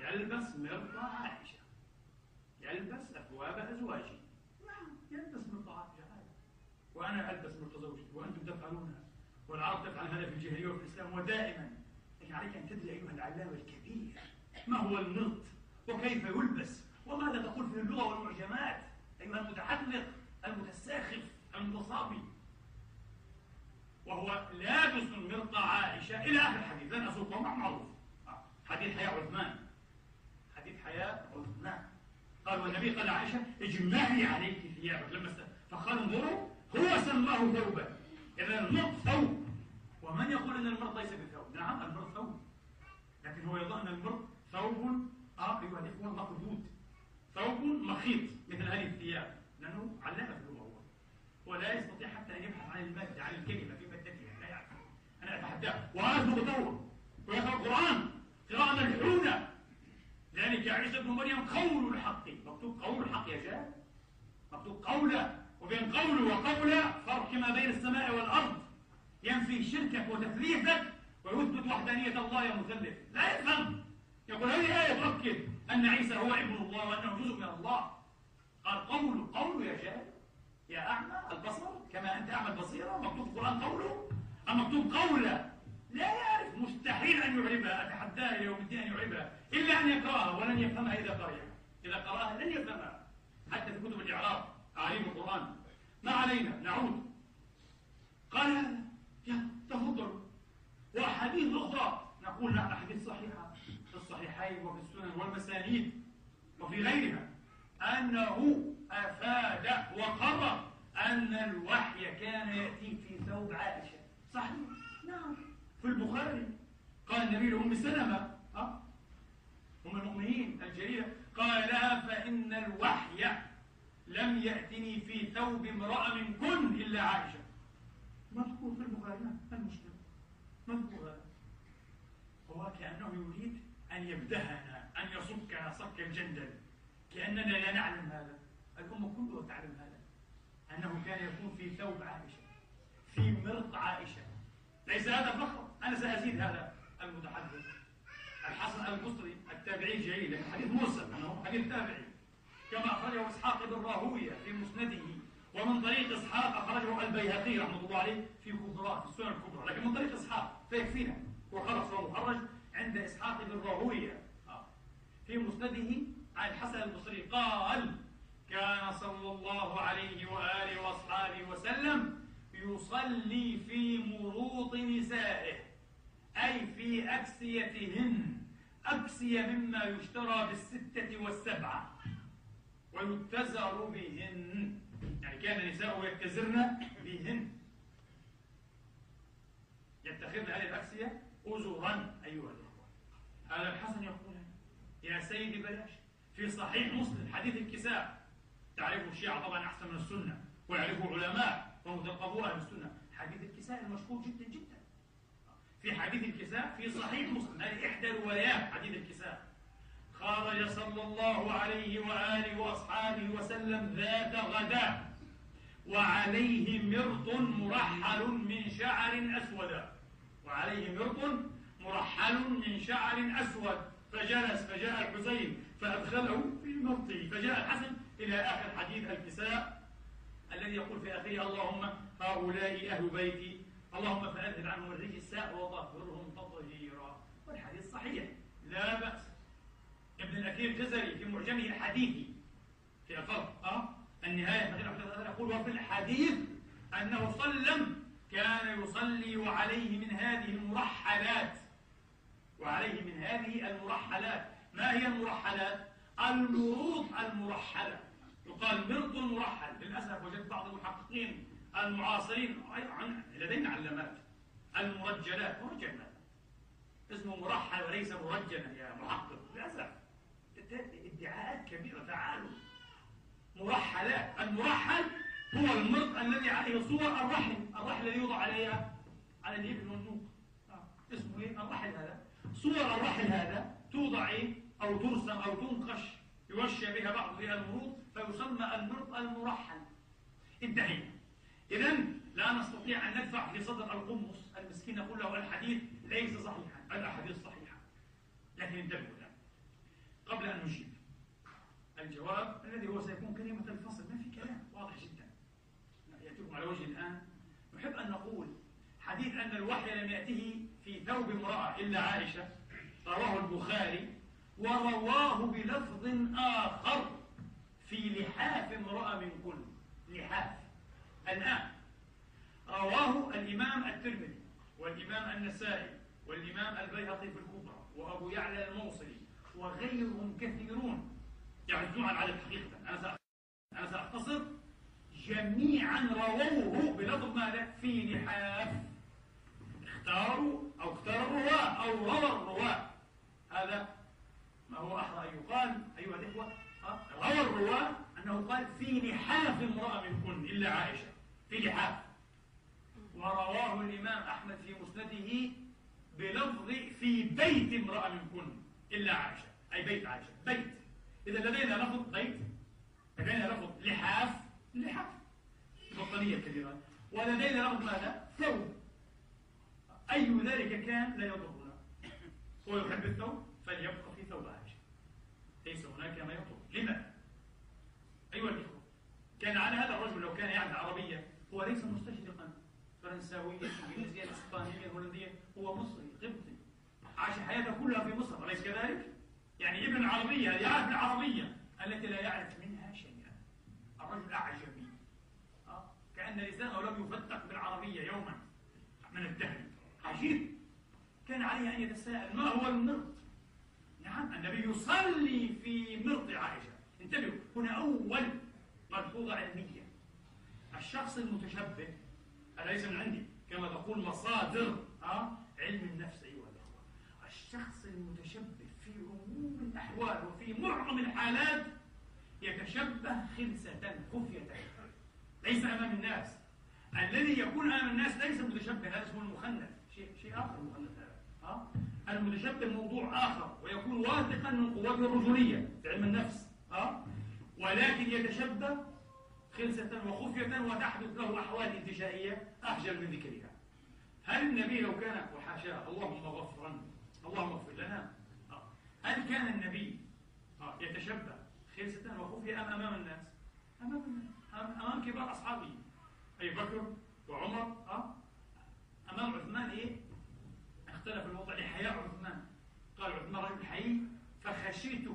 Speaker 2: يلبس مرط عائشة. يلبس أثواب أزواجه. نعم يلبس مرط عائشة. وأنا ألبس مرط زوجتي وأنتم تفعلونها والعرب تفعل هذا في الجاهلية وفي الإسلام ودائما. عليك أن تدري أيها العلامة الكبير ما هو المرط وكيف يلبس وماذا تقول في اللغة والمعجمات أيها المتحدث المتساخف المتصابي. وهو لابس مرط عائشة إلى آخر الحديث. لن أسوقه مع معروف. حديث حياة عثمان. حديث حياة عثمان. قال والنبي قال عائشة اجمعي عليك ثيابك لما فقال انظروا هو سماه ثوبا. إذا المرض ثوب. ومن يقول أن المرض ليس بثوب؟ نعم المرض ثوب. لكن هو يظن أن المرض ثوب آه أيها الإخوة مقدود ثوب مخيط مثل هذه الثياب. لأنه علامة في اللغة هو. ولا يستطيع حتى أن يبحث عن المادة عن الكلمة في مادتها لا يعرف. أنا أتحداه. وهذا متطور ويقرأ القرآن. قراءة ملحونة ذلك عيسى ابن مريم قول الحق. مكتوب قول الحق يا شاب مكتوب قوله وبين قول وقول فرق ما بين السماء والأرض. ينفي شركك وتثليثك ويثبت وحدانية الله يا مثلث لا يفهم. يقول هذه آية تؤكد أن عيسى هو ابن الله وأنه جزء من الله. قال قول يا جاهل يا أعمى البصر كما أنت أعمى البصيرة مكتوب القرآن قوله. أم مكتوب قوله لا يعرف. مستحيل أن يعربها أتحداه يوم الدين أن يعربها. إلا أن يقرأها ولن يفهمها إذا قرأها. إذا قرأها لن يفهمها. حتى في كتب الإعراب تعليم القرآن. ما علينا؟ نعود. قال يا وأحاديث أخرى. نقول لا أحاديث صحيحة. في الصحيحين وفي السنن والمسانيد وفي غيرها. أنه أفاد وقرر أن الوحي كان يأتي في ثوب عائشة. صحيح؟ نعم. في البخاري. قال النبي لأم سلمة أه؟ أم المؤمنين الجليلة. قال لها فإن الوحي لم يأتني في ثوب امرأة من كن إلا عائشة. مذكور في البخاري نعم المسلم مذكور هذا هو كأنه يريد أن يبدهنا أن يصكنا صك الجندل كأننا لا نعلم هذا. الأمة كلها تعلم هذا. أنه كان يكون في ثوب عائشة في مرط عائشة. ليس هذا فخر أنا سأزيد هذا المتحدث. الحسن البصري التابعي الجليل لكن حديث مرسل. أنه حديث تابعي. كما أخرجه إسحاق بن راهوية في مسنده ومن طريق إسحاق أخرجه البيهقي رحمة الله عليه في كبرى في السنن الكبرى. لكن من طريق إسحاق. فيكفينا وخلص هو مخرج عند إسحاق بن راهوية. آه. في مسنده عن الحسن البصري قال كان صلى الله عليه وآله وأصحابه وسلم يصلي في مروط نسائه أي في أكسيتهن. أكسية مما يشترى بالستة والسبعة. ويتزر بهن. يعني كان نساءه يتزرن بهن. يتخذن هذه الأكسية أزرا أيها الأخوة هذا الحسن يقول يا سيدي بلاش. في صحيح مسلم حديث الكساء. تعرفه الشيعة طبعا أحسن من السنة ويعرفه علماء ومتلقبوا أهل السنة. حديث الكساء المشهور جدا جدا. في حديث الكساء في صحيح مسلم هذه إحدى روايات حديث الكساء. خرج صلى الله عليه وآله وأصحابه وسلم ذات غداء وعليه مرط مرحل من شعر أسود. وعليه مرط مرحل من شعر أسود. فجلس فجاء الحسين فأدخله في مرطه فجاء الحسن إلى آخر حديث الكساء الذي يقول في آخره اللهم هؤلاء أهل بيتي. اللهم فأذهب عنهم الرجس وطهرهم تطهيرا. والحديث صحيح لا بأس. ابن الأثير الجزري في معجمه الحديثي في الفرق أه؟ النهاية يقول وفي الحديث أنه صلى كان يصلي وعليه من هذه المرحلات. وعليه من هذه المرحلات. ما هي المرحلات؟ المروط المرحلة. يقال مرط مرحل للأسف وجدت بعض المحققين المعاصرين لدينا علامات. المرجلات. مرجل اسمه مرحل وليس مرجلا يا محقق. للأسف. ادعاءات كبيرة. تعالوا. مرحلات. المرحل هو المرط الذي عليه صور الرحل الرحل الذي يوضع عليها على الإبل والنوق. آه. اسمه إيه؟ الرحل هذا. صور الرحل هذا توضع إيه؟ أو ترسم أو تنقش يوشى بها بعض فيها المروط فيسمى المرط المرحل. انتهينا. إذا لا نستطيع أن ندفع في صدر القمص. المسكين نقول له الحديث ليس صحيحا. الأحاديث صحيحة. لكن انتبهوا الآن قبل أن نجيب الجواب الذي هو سيكون كلمة الفصل. ما في كلام. واضح جدا. يأتيكم على وجه الآن نحب أن نقول حديث أن الوحي لم يأته في ثوب امرأة إلا عائشة رواه البخاري ورواه بلفظ آخر في لحاف امرأة من كل لحاف. الآن رواه الإمام الترمذي والإمام النسائي والإمام البيهقي في الكبرى وأبو يعلى الموصلي وغيرهم كثيرون يعزون على الحقيقة. أنا أنا سأختصر جميعا رووه بلفظ ماذا؟ في لحاف اختاروا أو اختار الرواة أو روى الرواة. هذا ما هو أحرى أن يقال أيها الإخوة. روى الرواة أنه قال في لحاف امرأة منكن إلا عائشة. في لحاف ورواه الإمام أحمد في مسنده بلفظ في بيت امرأة منكن إلا عائشة. أي بيت عائشة. بيت. إذا لدينا لفظ بيت لدينا لفظ لحاف لحاف بطانية كبيرة. ولدينا لفظ ماذا؟ ثوب. أي ذلك كان لا يضرنا. هو يحب الثوب فليبقى في ثوب عائشة ليس هناك ما يضر. لماذا؟ أيها الإخوة كان على هذا الرجل لو كان يعرف العربية هو ليس مستشرقا. فرنساويا انجليزيا اسبانيا هولنديا. هو مصري قبطي. عاش حياته كلها في مصر أليس كذلك؟ يعني ابن العربية يعرف العربية التي لا يعرف الرجل أعجمي. أه؟ كأن لسانه لم يفتق بالعربية يوما. من الدهر عجيب. كان عليه أن يتساءل ما هو المرض؟ نعم النبي يصلي في مرض عائشة. انتبهوا هنا أول ملحوظة علمية. الشخص المتشبه هذا ليس من عندي؟ كما تقول مصادر أه؟ علم النفس أيها الأخوة الشخص المتشبه في عموم الأحوال وفي معظم الحالات يتشبه خلسة خفية. ليس أمام الناس. الذي يكون أمام الناس ليس متشبه هذا اسمه المخنث. شيء شيء آخر المخنث هذا. ها؟ المتشبه موضوع آخر ويكون واثقا من قوته الرجولية في علم النفس. ها؟ ولكن يتشبه خلسة وخفية وتحدث له أحوال انتشائية أخجل من ذكرها. هل النبي لو كان وحاشاه اللهم غفرا اللهم اغفر لنا. هل كان النبي يتشبه خلسة وخفية أم أمام الناس؟ أمام الناس أمام كبار أصحابه أبي بكر وعمر أه؟ أمام عثمان إيه؟ اختلف الوضع. لحياء عثمان. قال عثمان رجل حي فخشيت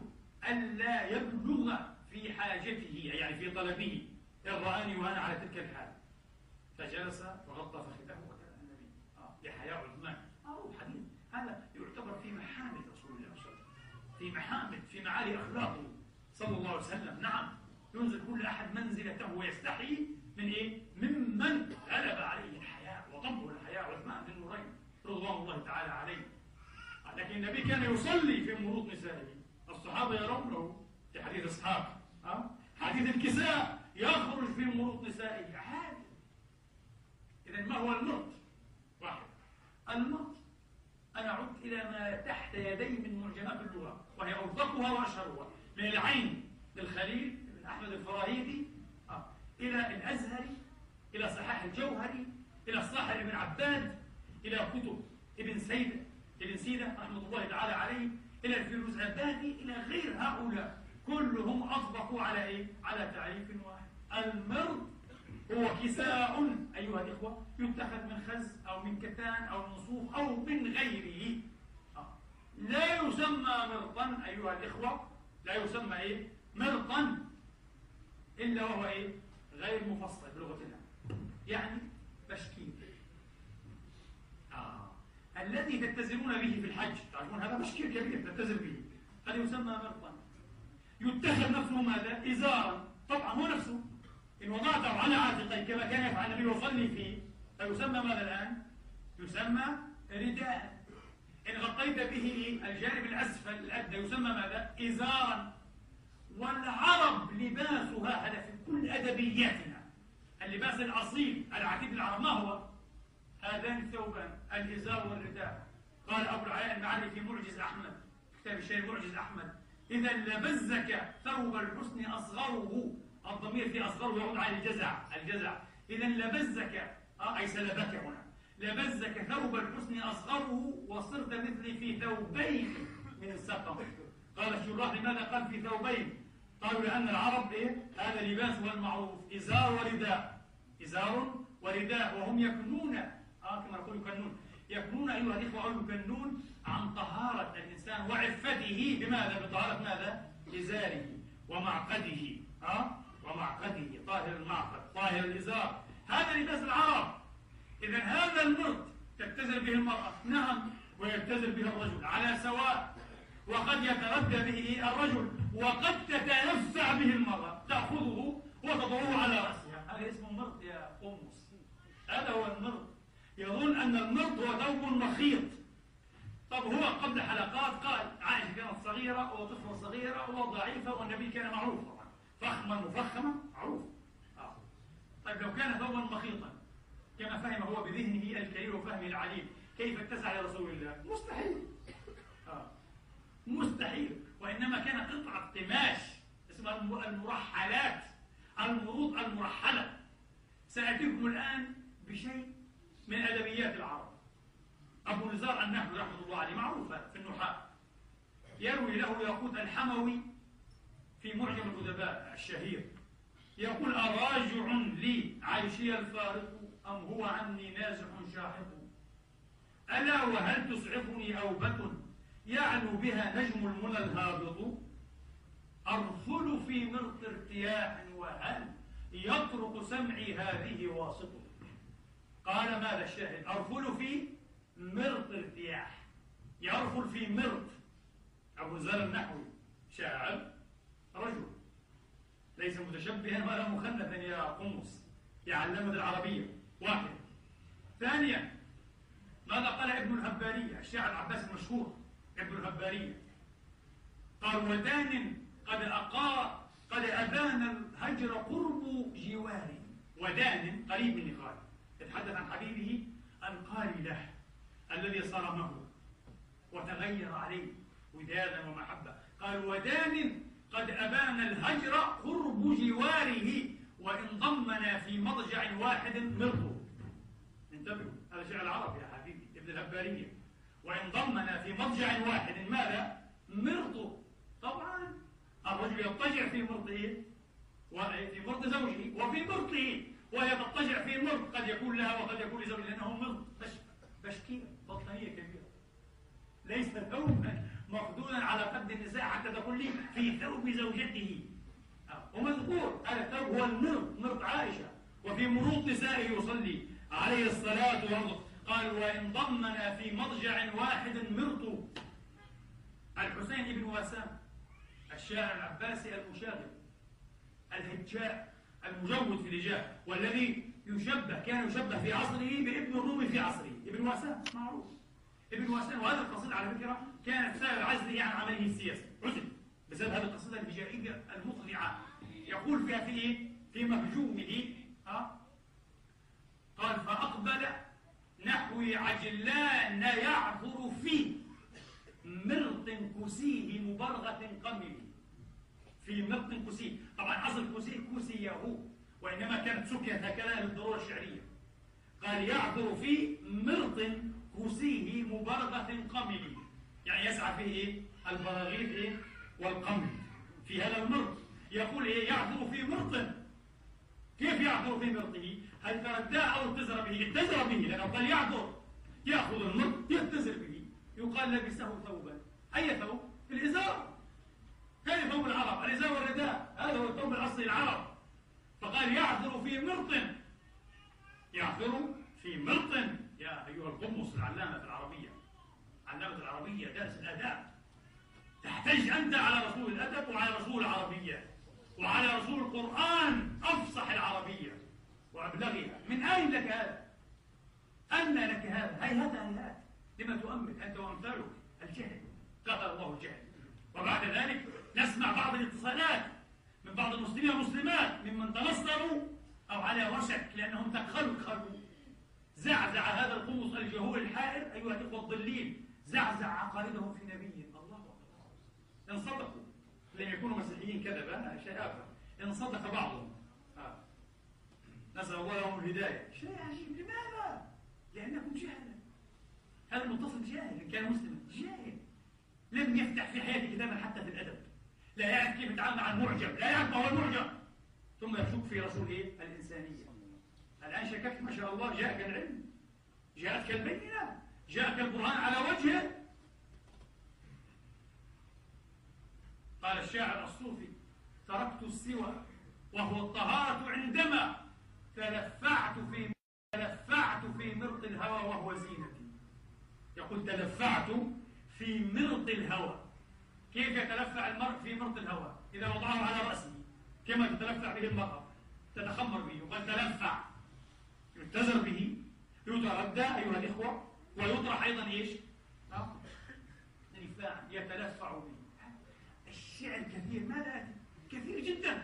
Speaker 2: ألا يبلغ في حاجته يعني في طلبه. إن رآني وأنا على تلك الحال. فجلس وغطى فخذه وكان النبي. آه. لحياء عثمان. أو حديث. هذا يعتبر في محامد رسول الله صلى الله عليه وسلم. في محامد في معالي أخلاقه. صلى الله عليه وسلم. نعم ينزل كل أحد منزلته ويستحي من إيه؟ ممن غلب عليه الحياء وطبه الحياء. عثمان بن نورين رضوان الله تعالى عليه. لكن النبي كان يصلي في مروط نسائه. الصحابة يرونه في حديث إسحاق أه؟ حديث الكساء يخرج في مروط نسائه. عادي. إذا ما هو المرط؟ واحد. المرط أنا عدت إلى ما تحت يدي من معجمات اللغة وهي أوثقها وأشهرها. من العين للخليل بن أحمد الفراهيدي آه. إلى الأزهري إلى صحاح الجوهري إلى الصاحب ابن عباد إلى كتب ابن سيدة ابن سيدة رحمة الله تعالى عليه إلى الفيروز عبادي إلى غير هؤلاء كلهم أطبقوا على إيه؟ على تعريف واحد المرض هو كساء أيها الإخوة يتخذ من خز أو من كتان أو من صوف أو من غيره آه. لا يسمى مرطا أيها الإخوة لا يسمى إيه؟ مرطا إلا وهو إيه؟ غير مفصل بلغتنا يعني بشكير آه. الذي تتزرون به في الحج تعرفون هذا بشكير كبير تتزر به هذا يسمى مرطا يتخذ نفسه ماذا؟ إزارا طبعا هو نفسه إن وضعته على عاتقي كما كان يفعل النبي يصلي فيه فيسمى ماذا الآن؟ يسمى رداء إن غطيت به الجانب الأسفل الأدنى يسمى ماذا؟ إزارا. والعرب لباسها هذا في كل أدبياتنا. اللباس الأصيل العتيد العرب ما هو؟ هذان الثوبان الإزار والرداء. قال أبو العلاء المعري في معجز أحمد كتاب الشيخ معجز أحمد إذا لبزك ثوب الحسن أصغره الضمير في أصغره يعود على الجزع الجزع. إذا لبزك آه أي سلبك هنا. لبزك ثوب الحسن أصغره وصرت مثلي في ثوبين من السقم قال الشراح لماذا قال في ثوبين؟ قالوا لأن العرب إيه؟ هذا لباسها المعروف إزار ورداء. إزار ورداء. وهم يكنون. آه كما نقول يكنون. يكنون أيها الإخوة أو يكنون عن طهارة الإنسان وعفته. بماذا؟ بطهارة ماذا؟ إزاره ومعقده. آه؟ ومعقده. طاهر المعقد. طاهر الإزار. هذا لباس العرب. إذا هذا المرض تبتزل به المرأة نعم ويبتزل به الرجل على سواء وقد يتردى به الرجل وقد تتنفع به المرأة تأخذه وتضعه على رأسها. هذا اسمه مرض يا قمص هذا هو المرض. يظن أن المرض هو ثوب مخيط. طب هو قبل حلقات قال عائشة كانت صغيرة وطفلة صغيرة وضعيفة والنبي كان معروف طبعا. فخما مفخما معروف. آه. طيب لو كان ثوبا مخيطا كما فهم هو بذهنه الكريم وفهمه العليم. كيف اتسع لرسول الله؟ مستحيل. آه. مستحيل. وإنما كان قطعة قماش اسمها المرحلات المروط المرحلة. سأتيكم الآن بشيء من أدبيات العرب. أبو نزار النحوي رحمة الله عليه معروفة في النحاة. يروي له ياقوت الحموي في معجم الأدباء الشهير. يقول أراجع لي عيشي الفارق أم هو عني نازح شاحق ألا وهل تسعفني أوبة يعلو بها نجم المنى الهابط؟ أرفل في مرط ارتياح وهل يطرق سمعي هذه واسط؟ قال ماذا الشاهد؟ أرفل في مرط ارتياح. يرفل في مرط. أبو زال النحوي شاعر. رجل. ليس متشبها ولا مخنثا يا قمص. يعلمت العربية. واحد. ثانيا ماذا قال ابن الهبارية الشاعر العباس المشهور ابن الهبارية قال ودان قد أقا قد أبان الهجر قرب جوار. ودان قريب من قال. يتحدث عن حبيبه القاري له الذي صرمه وتغير عليه ودادا ومحبة. قال ودان قد أبان الهجر قرب جواره. وإن ضمنا في مضجع واحد مرضه انتبهوا هذا شعر العرب يا حبيبي ابن الهبارية. وإن ضمنا في مضجع واحد ماذا؟ مرضه. طبعا الرجل يضطجع في مرضه وفي مرض زوجه وفي مرضه. وهي تضطجع في مرض قد يكون لها وقد يكون لزوجها لأنه مرض. بش بشكير بطانية كبيرة. ليس ثوبا مفضولا على قد النساء حتى تقول لي في ثوب زوجته. ومذكور الثوب هو المرض مرض عائشة. وفي مروط نسائه يصلي. عليه الصلاة والسلام. قال وإن ضمنا في مضجع واحد مرط الحسين بن واسام الشاعر العباسي المشاغب الهجاء المجود في الهجاء والذي يشبه كان يشبه في عصره بابن الرومي في عصره. ابن واسام معروف. ابن واسام وهذه القصيدة على فكرة كانت سبب عزله عن عمله السياسي. عزل بسبب هذه القصيدة الهجائية المطلعة. يقول فيها في إيه؟ في مهجومه ها قال فأقبل نحو عجلان يعثر في مرط كسيه مبرغة قمل في مرط كسيه طبعا أصل كسيه كسيه وإنما كانت سكيت هكذا للضرورة الشعرية قال يعثر في مرط كسيه مبرغة قمل يعني يسعى فيه؟ البراغيث؟ والقمل في هذا المرط يقول إيه يعثر في مرط كيف يعثر في مرطه هل ترداه أو اتزر به؟ اتزر به لأنه قال يعثر يأخذ المرط يتزر به. يقال لبسه ثوبا. أي ثوب؟ الإزار. كيف ثوب العرب الإزار والرداء. هذا هو الثوب الأصلي العرب. فقال يعثر في مرط يعثر في مرط يا أيها القمص العلامة العربية. علامة العربية درس الأداء تحتج أنت على رسول الأدب وعلى رسول العربية. وعلى رسول القرآن أفصح العربية وأبلغها. من أين لك هذا؟ أن لك هذا؟ هيهات هيهات. لما تؤمن أنت وأمثالك الجهل. قال الله الجهل. وبعد ذلك نسمع بعض الاتصالات من بعض المسلمين والمسلمات ممن تنصروا أو على وشك لأنهم تخلخلوا. زعزع هذا القمص الجهول الحائر أيها الإخوة الضلين زعزع عقائدهم في نبي الله أكبر. إن صدقوا. لم يكونوا مسيحيين كذبا شيء آخر. إن صدق بعضهم. آه. نسأل الله لهم الهداية. شيء عجيب لماذا؟ لأنكم جهلة هذا المتصل جاهل إن كان مسلما جاهل. لم يفتح في حياته كتابا حتى في الأدب. لا يعرف كيف يتعامل مع المعجم. لا يعرف ما هو المعجم. ثم يشك في رسول؟ الإنسانية. الآن شككت ما شاء الله جاءك العلم. جاءتك البينة. جاءك القرآن على وجهه. قال الشاعر الصوفي تركت السوى وهو الطهارة عندما تلفعت في تلفعت في مرط الهوى وهو زينتي. يقول تلفعت في مرط الهوى. كيف يتلفع المرء في مرط الهوى؟ إذا وضعه على رأسه كما تتلفع به المرأة تتخمر به وقد تلفع. يتزر به يتردى أيها الإخوة ويطرح أيضا إيش؟ تلفاع يتلفع به. الشعر كثير. ماذا كثير جدا.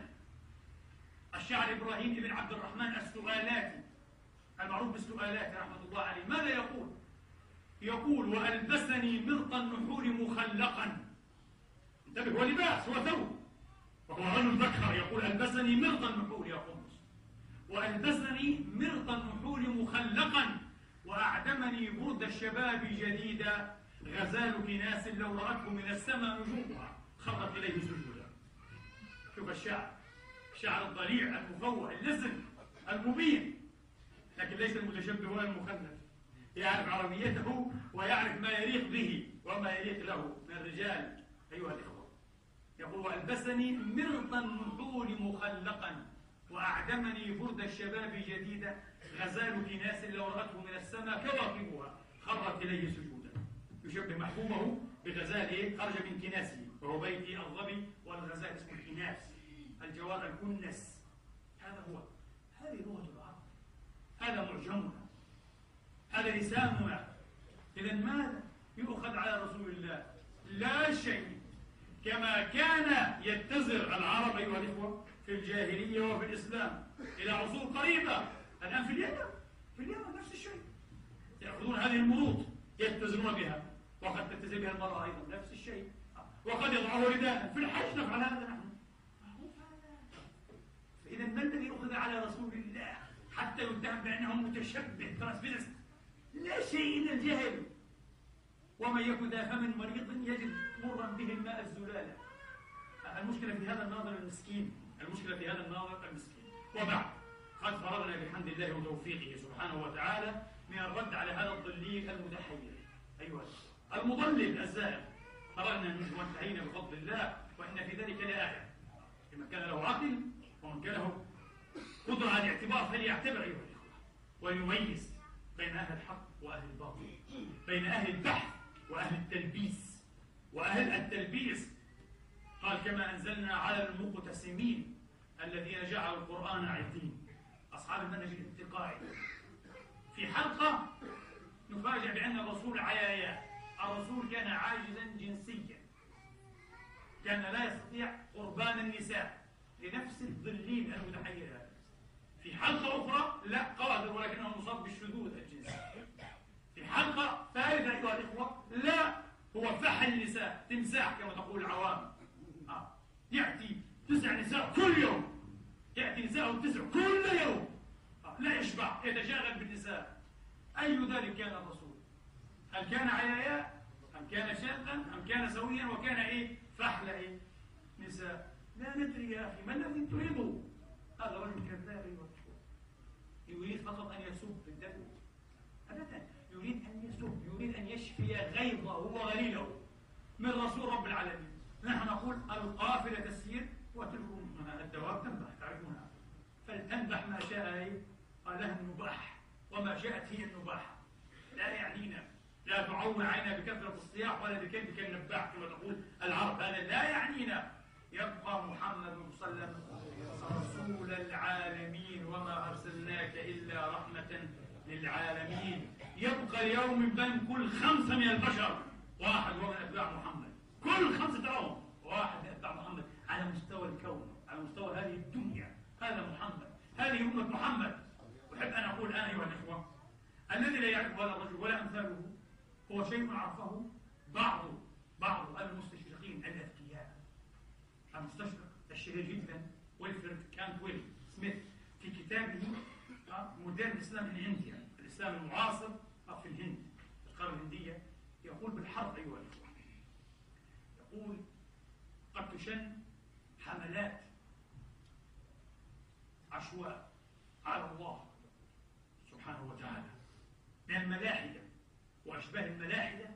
Speaker 2: الشاعر إبراهيم بن عبد الرحمن السؤالاتي. المعروف بالسؤالات رحمة الله عليه. ماذا يقول؟ يقول وألبسني مرط النحور مخلقا. انتبه هو لباس هو ثوب. وهو رجل ذكر. يقول ألبسني مرط النحور يا قمص. وألبسني مرط النحور مخلقا. وأعدمني برد الشباب جديدا. غزال كناس لو رأته من السماء نجومها خرت إليه سجودا شوف الشعر. الشعر الضليع المفوه اللزم المبين. لكن ليس المتشبه ولا المخنث. يعرف عربيته ويعرف ما يليق به وما يليق له من الرجال. أيها الإخوة يقول وألبسني مرط النحول مخلقا وأعدمني برد الشباب جديدا. غزال كناس لو رأته من السماء كواكبها خرت إليه سجودا. يشبه محبوبه بغزال إيه؟ خرج من كناسه. بيت الظبي والغزال اسمه الكناس الجوار الكنس. هذا هو هذه لغة العرب. هذا معجمنا هذا لساننا. إذا ماذا يؤخذ على رسول الله؟ لا شيء. كما كان يتزر العرب أيها الإخوة في الجاهلية وفي الإسلام إلى عصور قريبة. الآن في اليمن في اليمن نفس الشيء. يأخذون هذه المروط يتزنون بها وقد تتزن بها المرأة أيضا نفس الشيء. وقد يضعه رداء في الحج نفعل هذا نحن. فإذا ما الذي أخذ على رسول الله حتى يتهم بأنه متشبه ترانسفيرست لا شيء إلا الجهل. ومن يكن ذا فم مريض يجد مرا به الماء الزلالة. المشكلة في هذا الناظر المسكين. المشكلة في هذا الناظر المسكين. وبعد قد فرغنا بحمد الله وتوفيقه سبحانه وتعالى من الرد على هذا الضليل المتحير أيها المضلل الزائر. فرغنا منه وانتهينا بفضل الله وإن في ذلك لآية. لمن كان له عقل ومن كان له قدرة على الاعتبار فليعتبر أيها الإخوة ويميز بين أهل الحق وأهل الباطل بين أهل البحث وأهل التلبيس. وأهل التلبيس قال كما أنزلنا على المقتسمين الذين جعلوا القرآن عظيم أصحاب المنهج الانتقائي. في حلقة نفاجأ بأن الرسول عيايا. الرسول كان عاجزا جنسيا. كان لا يستطيع قربان النساء لنفس الظلين المتحير. هذا في حلقة أخرى لا قادر ولكنه مصاب بالشذوذ الجنسي. في حلقة ثالثة أيها الإخوة لا هو فحل النساء تمساح كما تقول العوام. آه. يأتي تسع نساء كل يوم. يأتي نساء تسع كل يوم. آه. لا يشبع يتشاغل بالنساء. أي ذلك كان الرسول؟ هل كان عيايا كان شاذا أم كان سويا وكان إيه؟ فحل إيه؟ نساء. لا ندري يا أخي ما الذي تريده؟ هذا رجل كذاب يريد فقط أن يسب الدم. أبدا يريد أن يسب يريد أن يشفي غيظه وغليله من رسول رب العالمين. نحن نقول القافلة تسير وتلكم. الدواب تنبح تعرفونها. فلتنبح ما شاء قال لها النباح وما شاءت هي النباحة لا يعنينا. لا تعوم عينا بكثرة الصياح ولا بكلبك النباح كما تقول العرب. هذا لا يعنينا. يبقى محمد صلى الله عليه وسلم رسول العالمين وما أرسلناك إلا رحمة للعالمين. يبقى اليوم بين كل خمسة من البشر. واحد هو من أتباع محمد. كل خمسة تراهم واحد من أتباع محمد. على مستوى الكون. على مستوى هذه الدنيا. هذا محمد. هذه أمة محمد. أحب أن أقول الآن أيها الإخوة الذي لا يعرف هذا الرجل ولا أمثاله هو شيء عرفه بعض بعض المستشرقين الأذكياء المستشرق الشهير جدا. ويلفرد كانتويل سميث. في كتابه مودرن الإسلام الهندي الإسلام المعاصر في الهند في القارة الهندية. يقول بالحرف أيها الإخوة. يقول قد تشن حملات عشواء على الله سبحانه وتعالى من الملاحدة وأشباه الملاحدة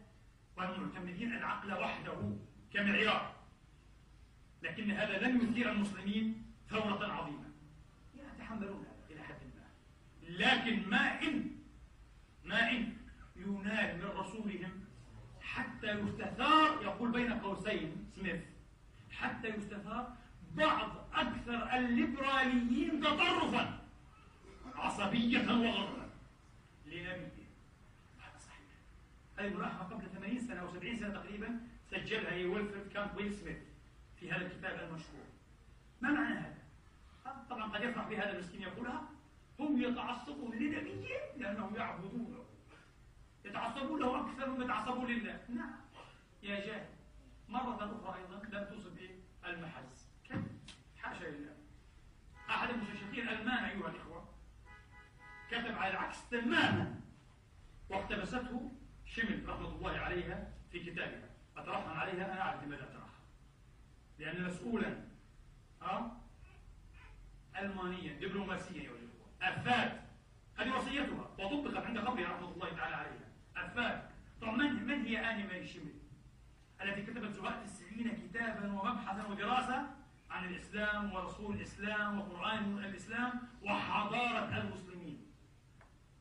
Speaker 2: والمعتمدين العقل وحده كمعيار. لكن هذا لم يثير المسلمين ثورة عظيمة. يتحملون هذا إلى حد ما. لكن ما إن ما إن ينال من رسولهم حتى يستثار يقول بين قوسين سميث حتى يستثار بعض أكثر الليبراليين تطرفا عصبية هذا صحيح هذه ملاحظة قبل 80 سنة أو 70 سنة تقريبا سجلها ويلفريد كامب ويل سميث في هذا الكتاب المشهور. ما معنى هذا؟ طبعا قد يفرح بهذا المسكين يقولها هم يتعصبون لنبيه لأنهم يعبدونه. يتعصبون له أكثر مما يتعصبون لله. نعم. يا جاهل مرة أخرى أيضا لم تصب إيه؟ المحز. حاشا لله. أحد المستشرقين الألمان أيها الإخوة كتب على العكس تماما واقتبسته شمل رحمة الله عليها في كتابها. أترحم عليها أنا أعرف لماذا أترحم لأن مسؤولا أه؟ ألمانيا دبلوماسيا يا الإخوة. أفاد. هذه وصيتها. وطبقت عند قبرها رحمة الله تعالى عليها. أفاد. طبعا من, من هي آني ماري شمل التي كتبت زهاء السعين كتابا ومبحثا ودراسة عن الإسلام ورسول الإسلام وقرآن الإسلام وحضارة المسلمين.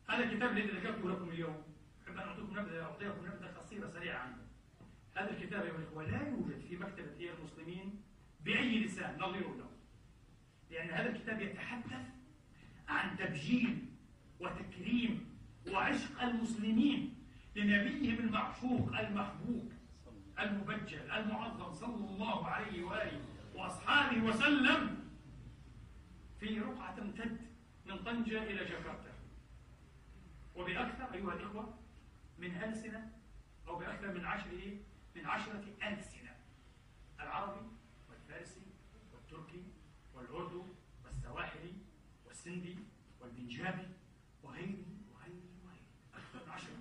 Speaker 2: هذا الكتاب الذي ذكرته لكم اليوم. أحب أن أعطيكم نبذة أعطيكم نبذة قصيرة سريعة عنه هذا الكتاب يا إخوة لا يوجد في مكتبة إيه المسلمين بأي لسان نظير له. لأن هذا الكتاب يتحدث عن تبجيل وتكريم وعشق المسلمين لنبيهم المعشوق المحبوب المبجل المعظم صلى الله عليه وآله وأصحابه وسلم في رقعة تمتد من طنجة إلى جاكرتا. وبأكثر أيها الإخوة من ألسنة أو بأكثر من عشر إيه؟ من عشرة ألسنة. العربي والفارسي والتركي والأردو والسواحلي والسندي والبنجابي وغيره أكثر من عشرة.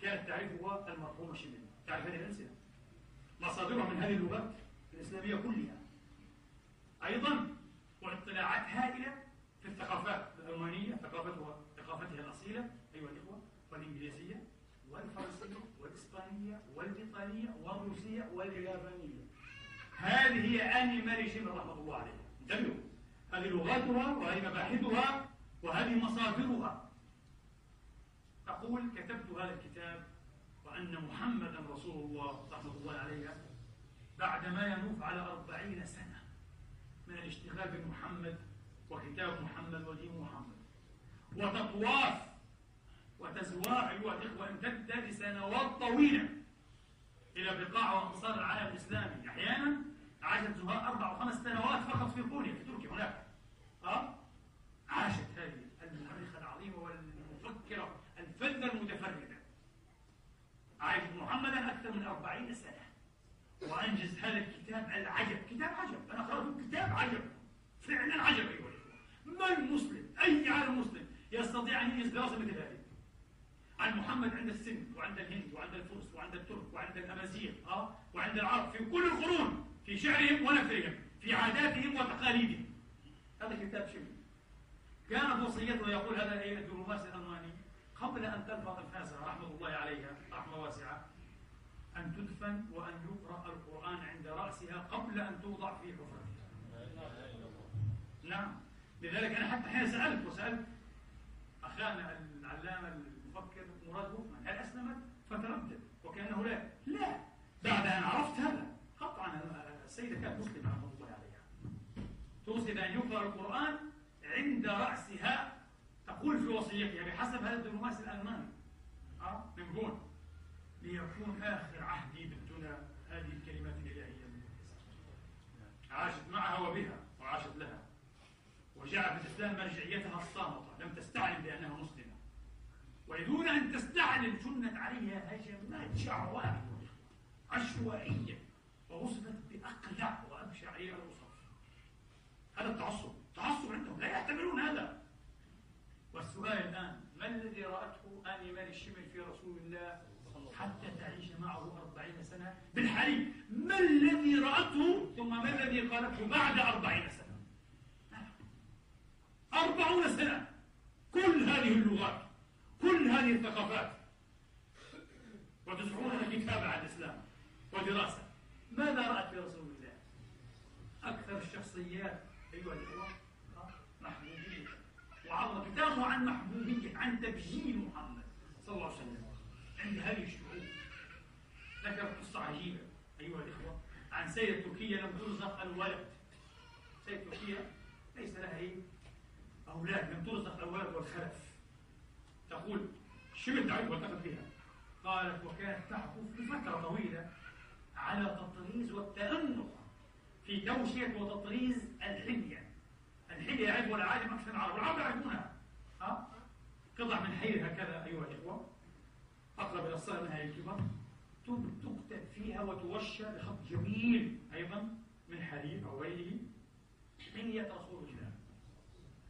Speaker 2: كانت تعرفها المرحومة شمال تعرف هذه الألسنة؟ مصادرها من هذه اللغات الإسلامية كلها. أيضا واطلاعات هائلة في الثقافات الألمانية ثقافتها الأصيلة أيها الإخوة والإنجليزية والفرنسية والإيطالية والروسية واليابانية هذه هي آني ماري شيمر رحمة الله عليه. انتبهوا هذه لغاتها وهذه مباحثها وهذه مصادرها. تقول كتبت هذا الكتاب وأن محمدا رسول الله رحمة الله عليه بعد ما ينوف على أربعين سنة من الاشتغال بمحمد وكتاب محمد ودين محمد. وتطواف وتزواج أيها الإخوة امتد لسنوات طويلة. إلى بقاع وأمصار العالم الإسلامي. أحيانا عاشت زهاء أربع وخمس سنوات فقط في كونيا في تركيا هناك. أه؟ عاشت هذه المؤرخة العظيمة والمفكرة الفذة المتفردة عايش محمدا أكثر من أربعين سنة. وأنجز هذا الكتاب العجب. كتاب عجب. أنا قرأت كتاب عجب. فعلا عجب أيها الإخوة. من مسلم؟ أي عالم مسلم يستطيع أن ينجز دراسة مثل هذه؟ عن محمد عند السند وعند الهند وعند الفرس وعند الترك وعند الأمازيغ أه؟ وعند العرب في كل القرون في شعرهم ونثرهم في عاداتهم وتقاليدهم. هذا كتاب شبه كانت وصيته يقول هذا إيه الدروماس الألماني قبل أن تلفظ أنفاسها رحمة الله عليها رحمة واسعة أن تدفن وأن يقرأ القرآن عند رأسها قبل أن توضع في حفرتها. نعم. لذلك أنا حتى حين سألت وسألت أخانا العلامة هوفمان هل أسلمت؟ فتردد. وكأنه لا. لا. بعد أن عرفت هذا قطعا السيدة كانت مسلمة رحمة الله عليها. توصي بأن يقرأ القرآن عند رأسها تقول في وصيتها بحسب هذا الدبلوماسي الألماني أه؟ من هون ليكون آخر عهدي بالدنيا هذه الكلمات الإلهية عاشت معها وبها وعاشت لها وجاء في الإسلام مرجعيتها الصامتة لم تستعلم بأنها مسلمة ودون أن تستعلم جنت عليها هجمات شعواء عشوائية ووصفت بأقلع وأبشع الوصف هذا التعصب تعصب عندهم لا يحتملون هذا والسؤال الآن ما الذي رأته آني مال الشمل في رسول الله حتى تعيش معه أربعين سنة بالحليب ما الذي رأته ثم ما الذي قالته بعد أربعين سنة؟ أربعون سنة. كل هذه اللغات كل هذه الثقافات. وتزعمون كتاب عن الإسلام ودراسة. ماذا رأت في رسول الله؟ أكثر الشخصيات. أيها الإخوة محبوبية. وعرض كتابه عن محبوبية عن تبجيل محمد صلى الله عليه وسلم. عند هذه الشعوب ذكر قصة عجيبة. عن سيدة تركيا لم ترزق الولد. سيدة تركيا ليس لها؟ أولاد لم ترزق الولد والخلف. تقول شبه تعرف والتقت بها. قالت وكانت تعكف لفترة طويلة على تطريز والتأنق في توشية وتطريز الحلية. الحلية يعرفها العالم أكثر العرب العرب يعرفونها. ها؟ قطع من حير هكذا أيها الإخوة. أقرب إلى الصغر من هذه الكبر تكتب فيها وتوشى بخط جميل أيضا من حليب أو غيره. حلية رسول الله.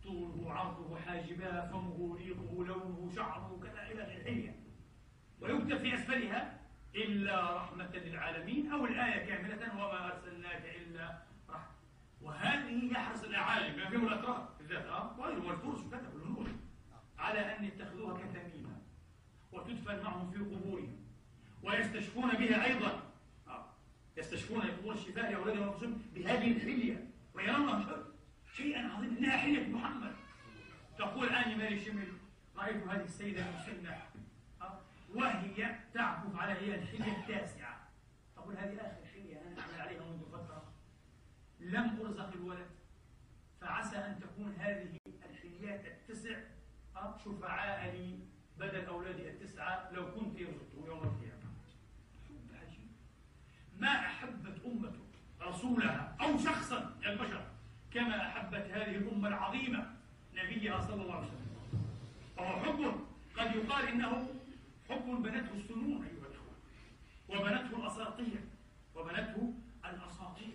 Speaker 2: طوله عرضه حاجباه فمه ريقه لونه شعره كذا إلى الحلية ويكتب في أسفلها إلا رحمة للعالمين أو الآية كاملة وما أرسلناك إلا رحمة. وهذه ويستشفون بها أيضا. أه. يستشفون يطلبون الشفاء لأولادهم وأنفسهم بهذه الحلية. ويرونها شيئا عظيما إنها حلية محمد. تقول آني ماري شمل رأيت هذه السيدة المسنة وهي تعكف على هي الحلية التاسعة. تقول هذه آخر حلية أنا أعمل عليها منذ فترة. لم أرزق الولد. فعسى أن تكون هذه الحليات التسع. شفعاء لي بدل أولادي التسعة لو كنت رزقته يوم القيامة حب عجيب ما أحبت أمة رسولها أو شخصا من البشر كما أحبت هذه الأمة العظيمة نبيها صلى الله عليه وسلم. فهو حب قد يقال إنه حب بنته السنون أيها الإخوة وبنته الأساطير وبنته الأساطير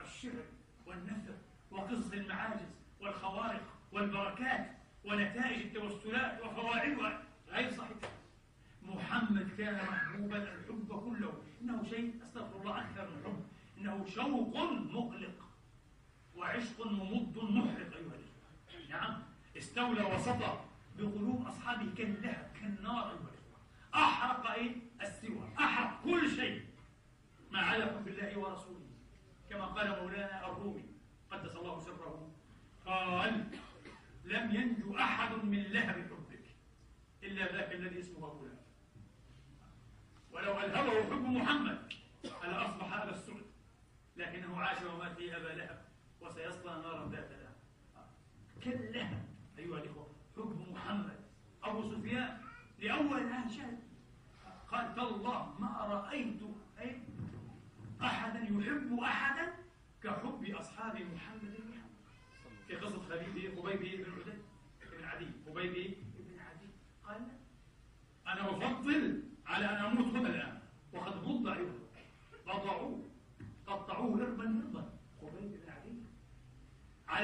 Speaker 2: الشعر والنثر وقصص المعاجز والخوارق والبركات ونتائج التوسلات وفواعلها غير صحيحة. محمد كان محبوبا الحب كله. إنه شيء أستغفر الله أكثر من حب. إنه شوق مقلق وعشق ممد محرق أيها الإخوة. نعم. استولى وسطى بقلوب أصحابه كاللهب كالنار أيها الإخوة. أحرق إيه؟ السوى أحرق كل شيء ما عدا حب الله ورسوله. كما قال مولانا الرومي قدس الله سره. قال لم ينجو أحد من لهب حبك إلا ذاك الذي اسمه أبو لهب. ولو ألهبه حب محمد لأصبح أبا السعد لكنه عاش ومات في أبا لهب وسيصلى نارا ذات لهب. كاللهب أيها الإخوة حب محمد. أبو سفيان لأول أهل شهد قال تالله ما رأيت أي أحدا يحب أحدا كحب أصحاب محمد في قصة خبيب خبيب بن عدي بن عدي خبيب بن عدي. قال أنا أفضل على أن أموت هنا الآن وقد ضد أيضا قطعوه قطعوه إربا مربا خبيب بن عدي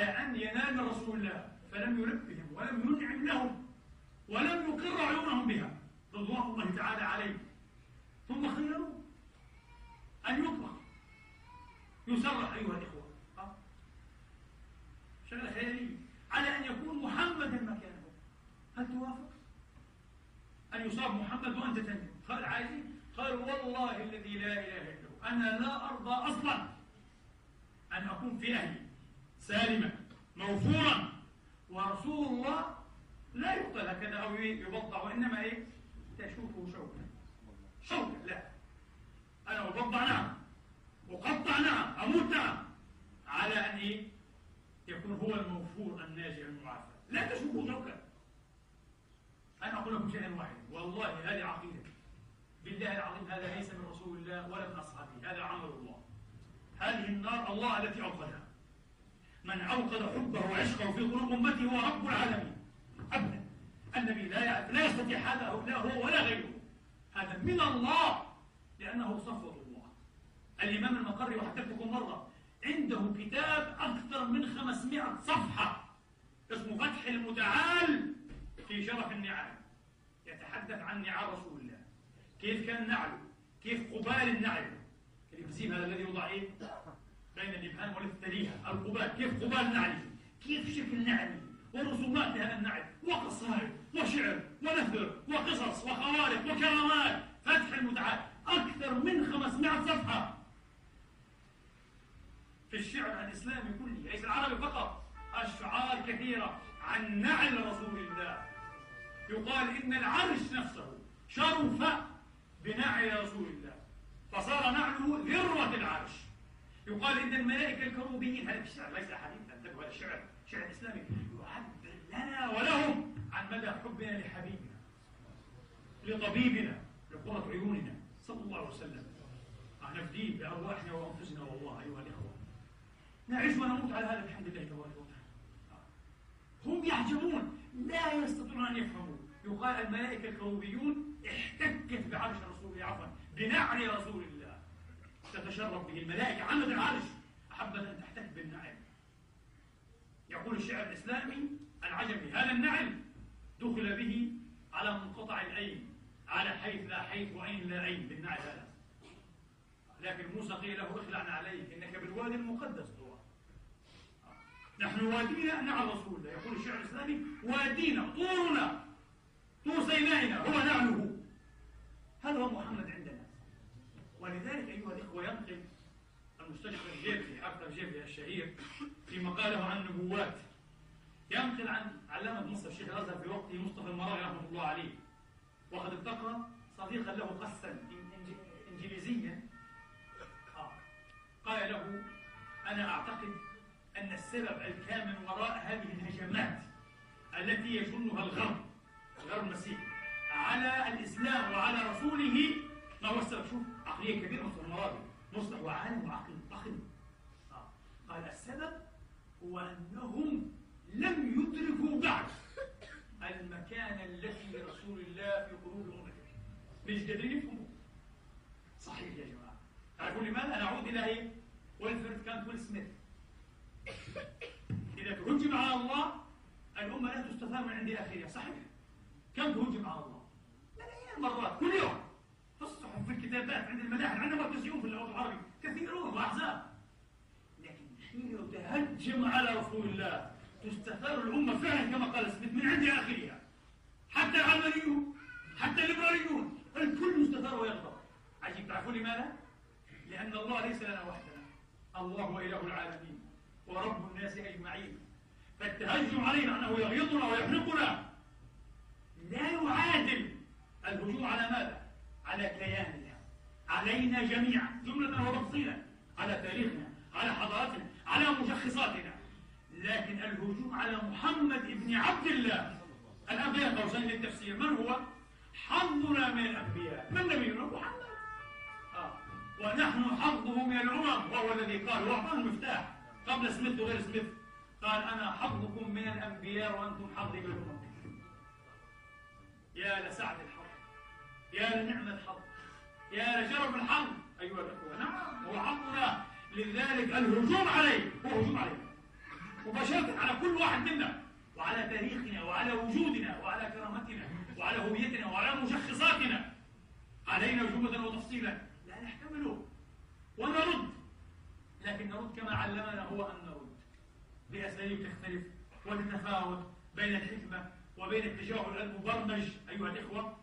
Speaker 2: على أن ينال رسول الله فلم يلبهم ولم ينعم لهم ولم يقر عيونهم بها. رضوان الله تعالى عليه. ثم خيروه أن يطلق يسرح أيها الإخوة. شغلة خيالية على أن يكون محمدا مكانه هل توافق؟ أن يصاب محمد وأنت تنجو. قال عايزين؟ قال والله الذي لا إله إلا هو. أنا لا أرضى أصلا. أن أكون في أهلي. سالما. موفورا ورسول الله لا يقتل هكذا أو يبضع وإنما إيه؟ تشوفه شوكا شوكا لا. أنا أبضع نعم أقطع نعم أموت نعم على أن إيه؟ يكون هو الموفور الناجي المعافى. لا تشوفوا شوكا أنا أقول لكم شيئا واحدا. والله هذه عقيدتي بالله العظيم هذا ليس من رسول الله ولا من أصحابه. هذا عمل الله. هذه النار الله التي أوقدها. من أوقد حبه وعشقه في قلوب أمته هو رب العالمين. أبدا. النبي لا يعرف لا يستطيع هذا لا هو ولا غيره. هذا من الله. لأنه صفوة الله. الإمام المقري وحدثتكم مرة عنده كتاب أكثر من 500 صفحة اسمه فتح المتعال في شرف النعال. يتحدث عن نعال رسول الله. كيف كان نعله؟ كيف قبال النعل؟ الإبزيم هذا الذي يوضع إيه؟ بين الإبهام والثريها القبال كيف قبال نعله كيف شكل نعله ورسومات لهذا النعل وقصائد وشعر ونثر وقصص وخوارق وكرامات. فتح المتعال أكثر من 500 صفحة. في الشعر الإسلامي كله ليس العربي فقط أشعار كثيرة عن نعل رسول الله. يقال إن العرش نفسه شرف بنعل رسول الله. فصار نعله ذروة العرش. يقال إن الملائكة الكروبيين هذا الشعر ليس حديثا انتبهوا هذا الشعر شعر إسلامي. يعبر لنا ولهم عن مدى حبنا لحبيبنا لطبيبنا لقرة عيوننا. صلى الله عليه وسلم. نفديه بأرواحنا وأنفسنا والله أيها الإخوة. نعيش ونموت على هذا بحمد الله تبارك وتعالى. هم يعجبون لا يستطيعون أن يفهموا. يقال الملائكة الكروبيون احتكت بعرش رسول الله عفوا بنعل رسول الله. تتشرف به الملائكة عمد العرش. أحبت أن تحتك بالنعل. يقول الشعر الإسلامي العجمي هذا النعل دخل به على منقطع الأين على حيث لا حيث وأين لا أين بالنعل هذا. لكن موسى قيل له اخلع عليك إنك بالوادي المقدس طوى. نحن وادينا نعل رسول الله يقول الشعر الإسلامي وادينا طورنا طور سينائنا هو نعله. هذا هو محمد ولذلك أيها الإخوة ينقل المستشفى الجيفي حافظ الجيفي الشهير في مقاله عن النبوات. ينقل عن علامة مصر الشيخ الأزهر في وقته مصطفى المراغي رحمة الله عليه. وقد التقى صديقا له قسا إنجليزيا. آه. قال له أنا أعتقد أن السبب الكامن وراء هذه الهجمات التي يشنها الغرب الغرب المسيحي على الإسلام وعلى رسوله ما هو السبب شوف عقلية كبيرة المرابي مصلح وعالم وعقل ضخم آه. قال السبب هو أنهم لم يدركوا بعد المكانة التي لرسول الله في قلوب أمته مش قادرين يفهموا صحيح يا جماعة تعرفون لماذا؟ نعود إلى إيه؟ ويلفرد كانت ويل سميث إذا تهجم على الله الأمة لا تستثار من عند آخرها صحيح كم تهجم على الله؟ ملايين المرات كل يوم الصحف في الكتابات عند الملاحم. عندنا مركزيون في الوطن العربي. كثيرون وأحزاب. لكن حين تهجم على رسول الله. تستثار الأمة فعلا كما قال سميث من عند آخرها. حتى العلمانيون حتى الليبراليون. الكل مستثار ويغضب. عجيب تعرفون لماذا؟ لأن الله ليس لنا وحدنا. الله هو إله العالمين. ورب الناس أجمعين. فالتهجم علينا أنه يغيظنا ويحرقنا. لا يعادل الهجوم على ماذا؟ على كياننا علينا جميعا جملة وتفصيلا على تاريخنا على حضارتنا على مشخصاتنا. لكن الهجوم على محمد بن عبد الله الآن بين قوسين للتفسير من هو؟ حظنا من الأنبياء. من نبينا محمد. آه. ونحن حظه من الأمم وهو الذي قال وأعطاه المفتاح قبل سميث وغير سميث. قال أنا حظكم من الأنبياء وأنتم حظي من الأمم. يا لسعد يا لنعم الحظ يا لشرف الحظ. أيها الأخوة نعم هو حظنا لذلك الهجوم عليه هو هجوم عليه. مباشرة على كل واحد منا وعلى تاريخنا وعلى وجودنا وعلى كرامتنا وعلى هويتنا وعلى مشخصاتنا. علينا جملة وتفصيلا. لا نحتمله ونرد. لكن نرد كما علمنا هو أن نرد. بأساليب تختلف وتتفاوت بين الحكمة وبين التجاهل المبرمج. أيها الإخوة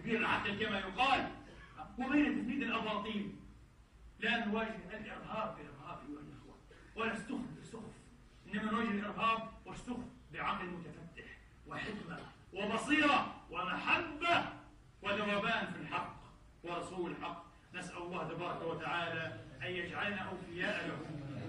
Speaker 2: تكبير العقل كما يقال وبين تفنيد الأباطيل. لا نواجه الإرهاب بالإرهاب أيها الإخوة ولا السخف بالسخف إنما نواجه الإرهاب والسخف بعقل متفتح وحكمة وبصيرة ومحبة وذوبان في الحق ورسول الحق. نسأل الله تبارك وتعالى أن يجعلنا أوفياء له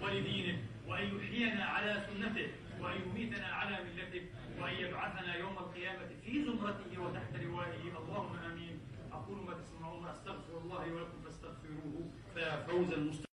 Speaker 2: ولدينه وأن يحيينا على سنته وأن يميتنا على ملته. وأن يبعثنا يوم القيامة في زمرته وتحت لوائه اللهم آمين. أقول ما تسمعون أستغفر الله ولكم فاستغفروه. فيا فوز المستقيم.